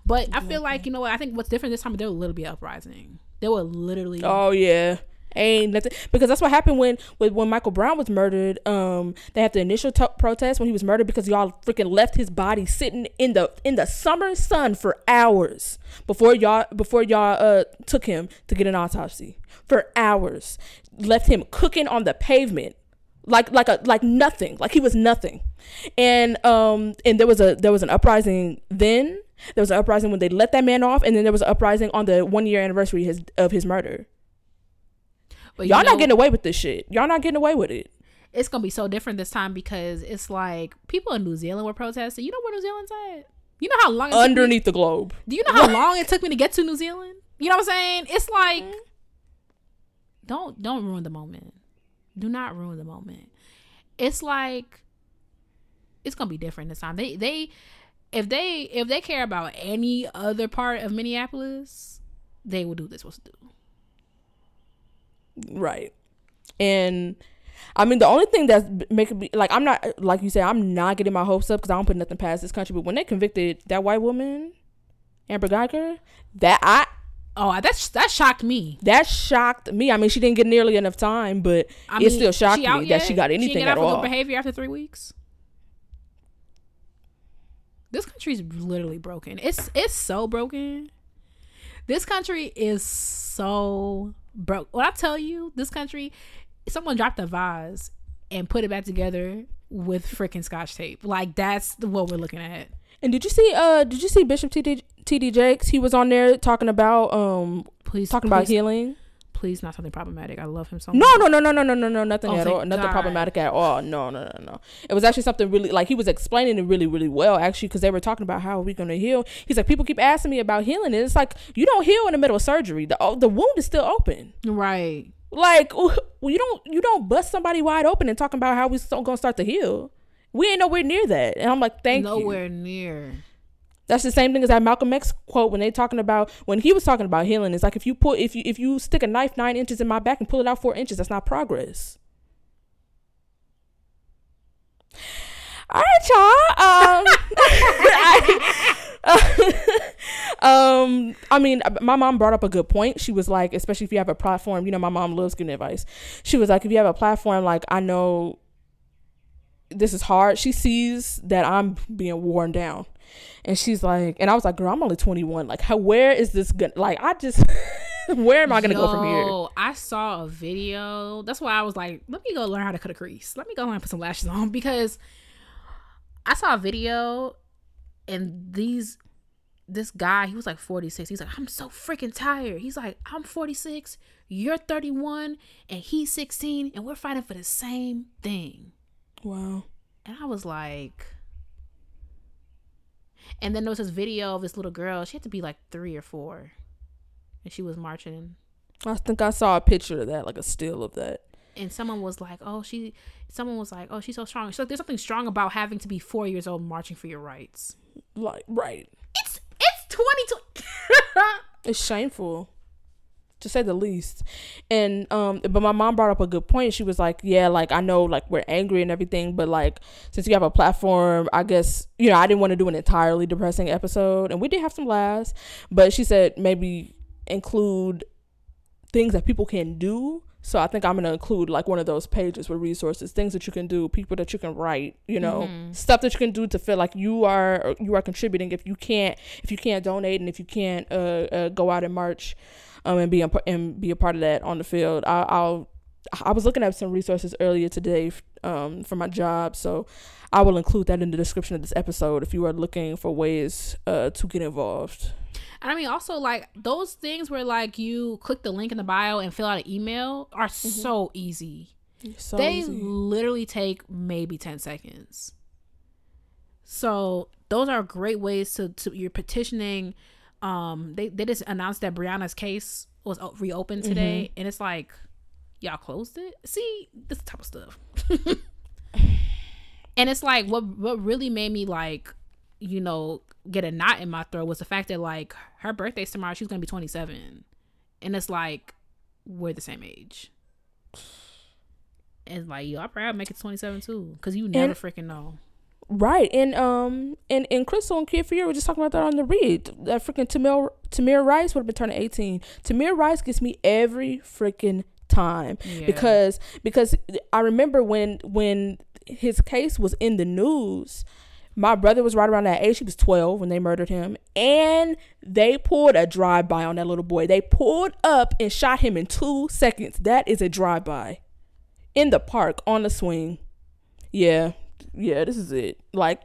But I feel like you know what I think what's different this time there will literally be an uprising. There will literally Oh yeah. Ain't nothing because that's what happened when when, when Michael Brown was murdered. Um, they had the initial t- protest when he was murdered because y'all freaking left his body sitting in the in the summer sun for hours before y'all before y'all uh took him to get an autopsy. For hours. Left him cooking on the pavement. Like like a like nothing. Like he was nothing. And um and there was a there was an uprising then. There was an uprising when they let that man off and then there was an uprising on the one year anniversary his, of his murder But y'all know, not getting away with this shit y'all not getting away with it it's gonna be so different this time because it's like people in New Zealand were protesting. You know where New Zealand's at? You know how long it took me- underneath the globe Do you know how long it took me to get to New Zealand? You know what I'm saying? It's like mm-hmm. don't don't ruin the moment. Do not ruin the moment. It's like it's gonna be different this time. They they if they if they care about any other part of Minneapolis, they will do this supposed to do. Right and I mean, the only thing that's making me like I'm not like you said I'm not getting my hopes up because I don't put nothing past this country. But when they convicted that white woman, Amber Guyger, that I Oh, that's that shocked me. that shocked me. I mean, she didn't get nearly enough time, but I it mean, still shocked she me out that she got She anything get at all. behavior after three weeks. This country's literally broken. It's it's so broken. This country is so broke. When I tell you, this country, someone dropped a vase and put it back together with freaking scotch tape. Like that's what we're looking at. And did you see? Uh, did you see Bishop T.D. T.D. Jakes? He was on there talking about um Please talking about healing. Please, not something problematic. I love him so No, much. no, no, no, no, no, no, no, nothing Oh, at all. Nothing problematic at all. No, no, no, no. It was actually something really like he was explaining it really, really well actually because they were talking about how are we gonna heal. He's like, people keep asking me about healing, and it's like you don't heal in the middle of surgery. The oh, the wound is still open. Right. Like well, you don't you don't bust somebody wide open and talking about how we still gonna start to heal. We ain't nowhere near that. And I'm like, thank you. Nowhere near. That's the same thing as that Malcolm X quote when they talking about when he was talking about healing. It's like if you put if you if you stick a knife nine inches in my back and pull it out four inches, that's not progress. All right, y'all. Um, I, um, I mean, my mom brought up a good point. She was like, especially if you have a platform, you know, my mom loves giving advice. She was like, if you have a platform, like I know this is hard. She sees that I'm being worn down. And she's like, and I was like, girl, I'm only 21. Like, how, where is this going to, like, I just, where am I going to go from here? I saw a video. That's why I was like, let me go learn how to cut a crease. Let me go and put some lashes on because I saw a video and these this guy, he was like 46. He's like, I'm so freaking tired. He's like, I'm 46, you're 31, and he's 16, and we're fighting for the same thing. Wow. And I was like, and then there was this video of this little girl. She had to be like three or four, and she was marching. I think I saw a picture of that, like a still of that. And someone was like, "Oh, she." Someone was like, "Oh, she's so strong." She's like, "There's something strong about having to be four years old marching for your rights." Like, right. It's it's 2020. It's shameful, to say the least. And um, but my mom brought up a good point. She was like, "Yeah, like I know, like we're angry and everything, but like since you have a platform, I guess you know I didn't want to do an entirely depressing episode, and we did have some laughs, but she said maybe include things that people can do." So I think I'm gonna include like one of those pages with resources, things that you can do, people that you can write, you know, Mhm. stuff that you can do to feel like you are you are contributing. If you can't if you can't donate and if you can't uh, uh go out and march, um and be a, and be a part of that on the field, I, I'll I was looking at some resources earlier today um for my job, so I will include that in the description of this episode if you are looking for ways uh to get involved. And I mean, also like those things where like you click the link in the bio and fill out an email are so easy. So they easy. literally take maybe 10 seconds. So those are great ways to, to you're petitioning. Um, they, they just announced that Breonna's case was reopened today, and it's like, y'all closed it. See, this type of stuff. and it's like what what really made me like, you know, get a knot in my throat was the fact that like her birthday's tomorrow. She's gonna be 27, and it's like we're the same age. And like, yo, I probably make it 27 too, because you never And- freaking know. Right, and um, and and Crissle and Kid Fury were just talking about that on the read. That freaking Tamir Tamir Rice would have been turning eighteen. Tamir Rice gets me every freaking time Yeah. because because I remember when when his case was in the news. My brother was right around that age. He was 12 when they murdered him. And they pulled a drive by on that little boy. They pulled up and shot him in two seconds. That is a drive by in the park on the swing. Yeah, yeah, this is it. Like,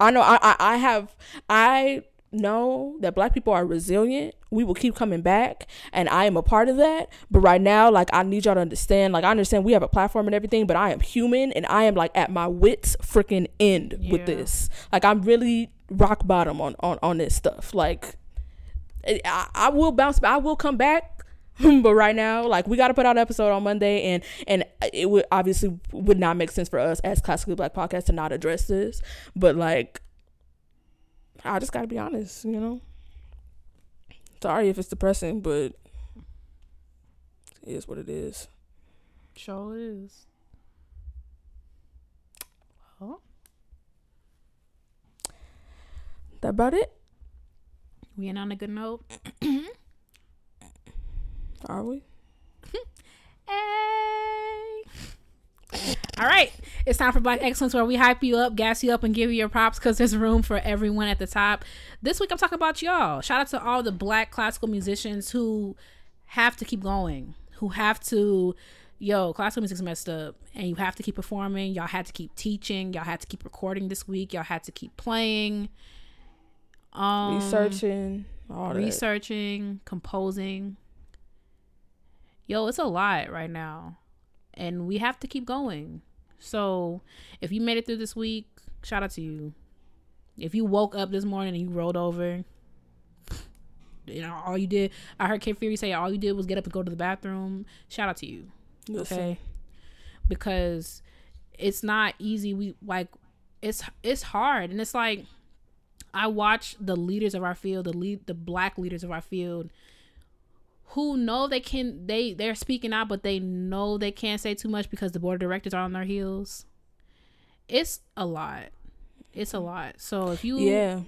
I know I, I, I have I know that black people are resilient. We will keep coming back, and I am a part of that. But right now, like, I need y'all to understand. Like, I understand we have a platform and everything, but I am human, and I am like at my wits freaking end with this. Like, I'm really rock bottom on on on this stuff. Like, I, I will bounce. I will come back. but right now, like we got to put out an episode on Monday, and and it would obviously would not make sense for us as classically black podcast to not address this. But like, I just got to be honest, you know. Sorry if it's depressing, but it is what it is. Sure is. Well, That about it? we end on a good note. Are we? Hey. All right, it's time for Black Excellence, where we hype you up, gas you up, and give you your props because there's room for everyone at the top. This week, I'm talking about y'all. Shout out to all the Black classical musicians who have to keep going, who have to, yo, classical music's messed up, and you have to keep performing. Y'all had to keep teaching. Y'all had to keep recording this week. Y'all had to keep playing. Um, Researching all that. researching, composing. Yo, it's a lot right now. And we have to keep going. So if you made it through this week, shout out to you. If you woke up this morning and you rolled over, you know, all you did, I heard Kid Fury say all you did was get up and go to the bathroom. Shout out to you. Listen. Okay. Because it's not easy. We like it's it's hard and it's like I watch the leaders of our field, the lead the black leaders of our field who know they can they they're speaking out but they know they can't say too much because the board of directors are on their heels. It's a lot. It's a lot. So if you Yeah.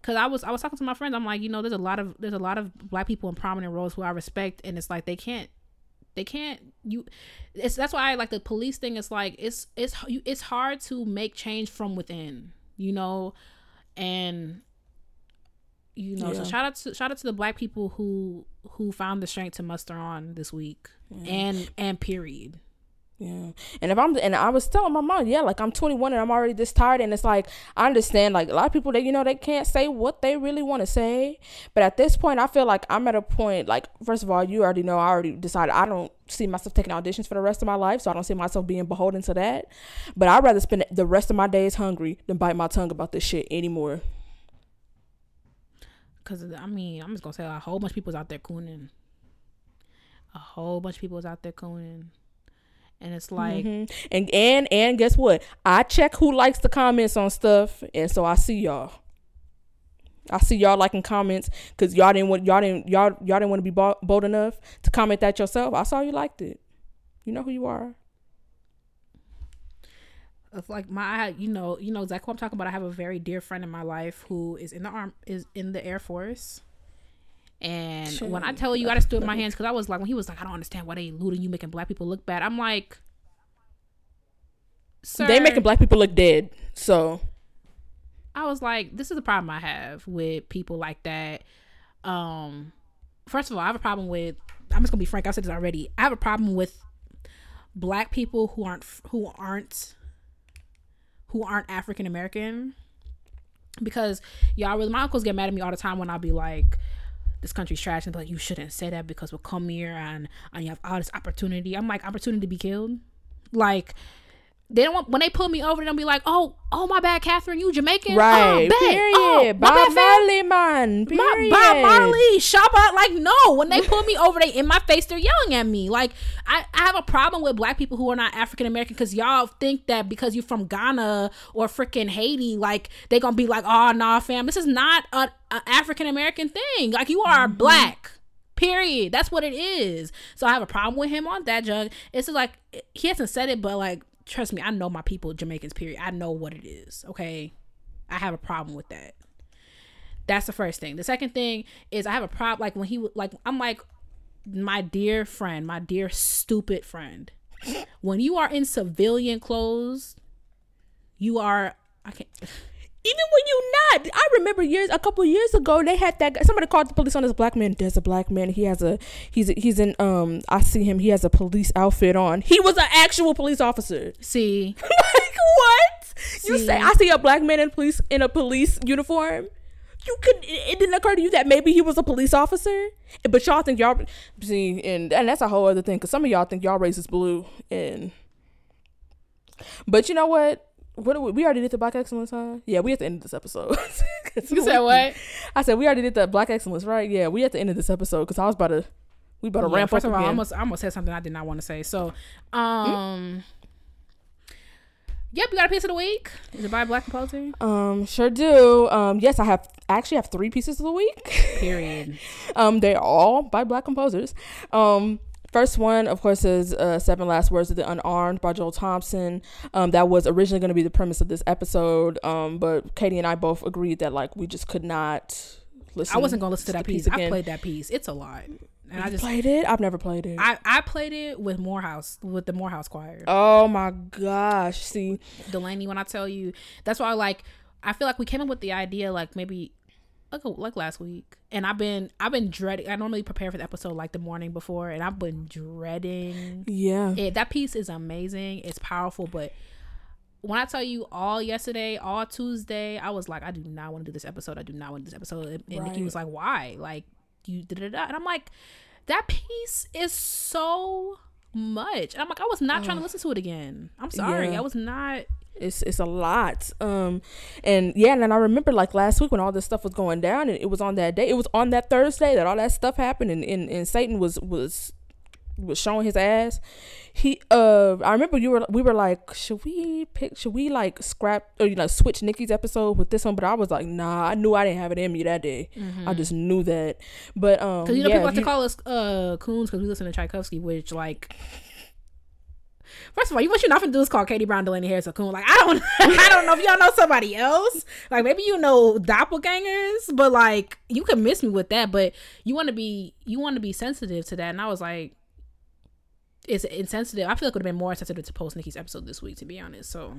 because I was I was talking to my friends. I'm like, you know, there's a lot of there's a lot of black people in prominent roles who I respect, and it's like they can't they can't you. It's that's why I like the police thing. It's like it's it's you- it's hard to make change from within, you know, and you know. So shout out to shout out to the black people who who found the strength to muster on this week, and and period. Yeah. And if I'm and I was telling my mom, yeah, like I'm 21 and I'm already this tired and it's like I understand like a lot of people that you know they can't say what they really want to say. But at this point I feel like I'm at a point like first of all, you already know I already decided I don't see myself taking auditions for the rest of my life, so I don't see myself being beholden to that. But I'd rather spend the rest of my days hungry than bite my tongue about this shit anymore. Cause I mean, I'm just gonna say a whole bunch of people's out there cooning. A whole bunch of people's out there cooning, and it's like, Mhm. And and and guess what? I check who likes the comments on stuff, and so I see y'all. I see y'all liking comments because y'all didn't want y'all didn't y'all y'all didn't want to be bo- bold enough to comment that yourself. I saw you liked it. You know who you are. Like my, you know, you know exactly what I'm talking about. I have a very dear friend in my life who is in the arm, is in the Air Force. And when I tell you, I just threw up my hands because I was like, when he was like, I don't understand why they looting you, making black people look bad. I'm like, sir, They making black people look dead. So I was like, this is the problem I have with people like that. Um, first of all, I have a problem with. I'm just gonna be frank. I said this already. I have a problem with black people who aren't who aren't who aren't African American because y'all really my uncles get mad at me all the time when I'll be like. This country's trash, and like, you shouldn't say that because we'll come here and and you have all this opportunity. I'm like, opportunity to be killed. Like, they don't want when they pull me over, they'll be like, oh, oh my bad, Catherine, you Jamaican, oh, right, oh, period. Oh, my Bob. Marley, man. My, Period. Bob Marley, Shabba, like no. When they pull me over, they in my face, they're yelling at me. Like I, I have a problem with black people who are not African American because y'all think that because you're from Ghana or freaking Haiti, like they gonna be like, oh nah, fam, this is not a, a African American thing. Like you are mm-hmm. black. Period. That's what it is. So I have a problem with him on that jug. It's just like he hasn't said it, but like trust me, I know my people Jamaicans. Period. I know what it is. Okay, I have a problem with that. That's the first thing. The second thing is I have a problem like when he like I'm like my dear friend, my dear stupid friend. When you are in civilian clothes, you are I can't Even when you not, I remember years, a couple years ago, they had that. guy- Somebody called the police on this black man. There's a black man. He has a, he's he's in. Um, I see him. He has a police outfit on. He was an actual police officer. see like what? You say I see a black man in police in a police uniform. You could. It didn't occur to you that maybe he was a police officer, but y'all think y'all see, and and that's a whole other thing. Cause some of y'all think y'all race is blue, and but you know what? What we, we already did the black excellence, huh? Yeah, we at the end of this episode. You said what? I said we already did the black excellence, right? Yeah, we at the end of this episode because I was about to, we about to Yeah, ramp first up of all, I almost I almost said something I did not want to say. So, um, yep, you got a piece of the week. Is it by black composer? um, sure do. Um, yes, I have I actually have three pieces of the week. Period. Um, they're all by black composers. Um, first one, of course, is uh, Seven Last Words of the Unarmed by Joel Thompson. Um, that was originally going to be the premise of this episode. Um, but Katie and I both agreed that like we just could not listen. I wasn't gonna listen to that piece. I played that piece. It's a lot, and I You just played it. I've never played it. I I played it with Morehouse with the Morehouse Choir. oh my gosh! See, Delaney, when I tell you, that's why I like. I feel like we came up with the idea like maybe like like last week, and I've been I've been dreading. I normally prepare for the episode like the morning before, and I've been dreading yeah, it. That piece is amazing. It's powerful, but when I tell you all yesterday, all Tuesday, I was like, I do not want to do this episode. I do not want to do this episode. And, and Nikki was like, Why? Like you da da da. And I'm like, that piece is so much. And I'm like, I was not trying to listen to it again. I'm sorry. Yeah. I was not. It's it's a lot. Um and yeah and then i remember like last week when all this stuff was going down and it was on that day it was on that thursday that all that stuff happened and and, and satan was was was showing his ass. He uh i remember you were we were like should we pick should we like scrap or you know switch nikki's episode with this one? But i was like nah i knew i didn't have it in me that day. I just knew that. But um Because you know yeah, people like you- to call us uh coons because we listen to Tchaikovsky, which like. First of all, you what you're not gonna do is call Katie Brown Delaney Harris a coon. Like I don't, I don't know if y'all know somebody else. Like maybe you know doppelgangers, but like you can miss me with that. But you want to be, you want to be sensitive to that. And I was like, it's insensitive. I feel like it would have been more sensitive to post Nikki's episode this week, to be honest. So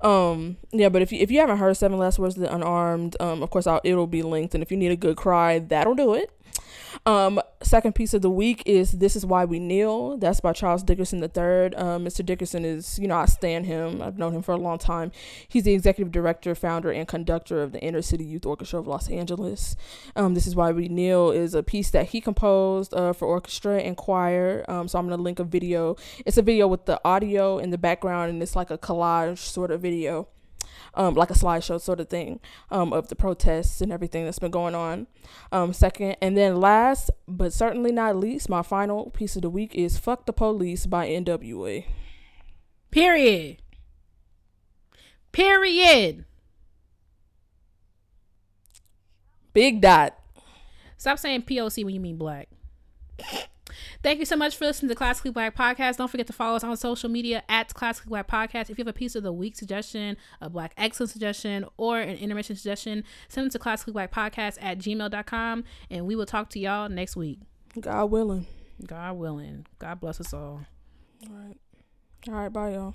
Um, yeah, but if you if you haven't heard Seven Last Words of the Unarmed, um, of course I'll, it'll be linked, and if you need a good cry, that'll do it. Um, second piece of the week is "This Is Why We Kneel." That's by Charles Dickerson III. Um, Mr. Dickerson is, you know, I stand him. I've known him for a long time. He's the executive director, founder, and conductor of the Inner City Youth Orchestra of Los Angeles. Um, "This Is Why We Kneel" is a piece that he composed uh, for orchestra and choir. Um, so I'm gonna link a video. It's a video with the audio in the background, and it's like a collage sort of video um, like a slideshow sort of thing um, of the protests and everything that's been going on. Um, second, and then last but certainly not least, my final piece of the week is "Fuck the Police" by N.W.A. period, period. Big dot. Stop saying POC when you mean black. Thank you so much for listening to Classically Black Podcast. Don't forget to follow us on social media at Classically Black Podcast. If you have a piece of the week suggestion, a black excellence suggestion, or an intermission suggestion, send them to Classically Black Podcast at gmail.com and we will talk to y'all next week. God willing. God willing. God bless us all. All right. All right. Bye, y'all.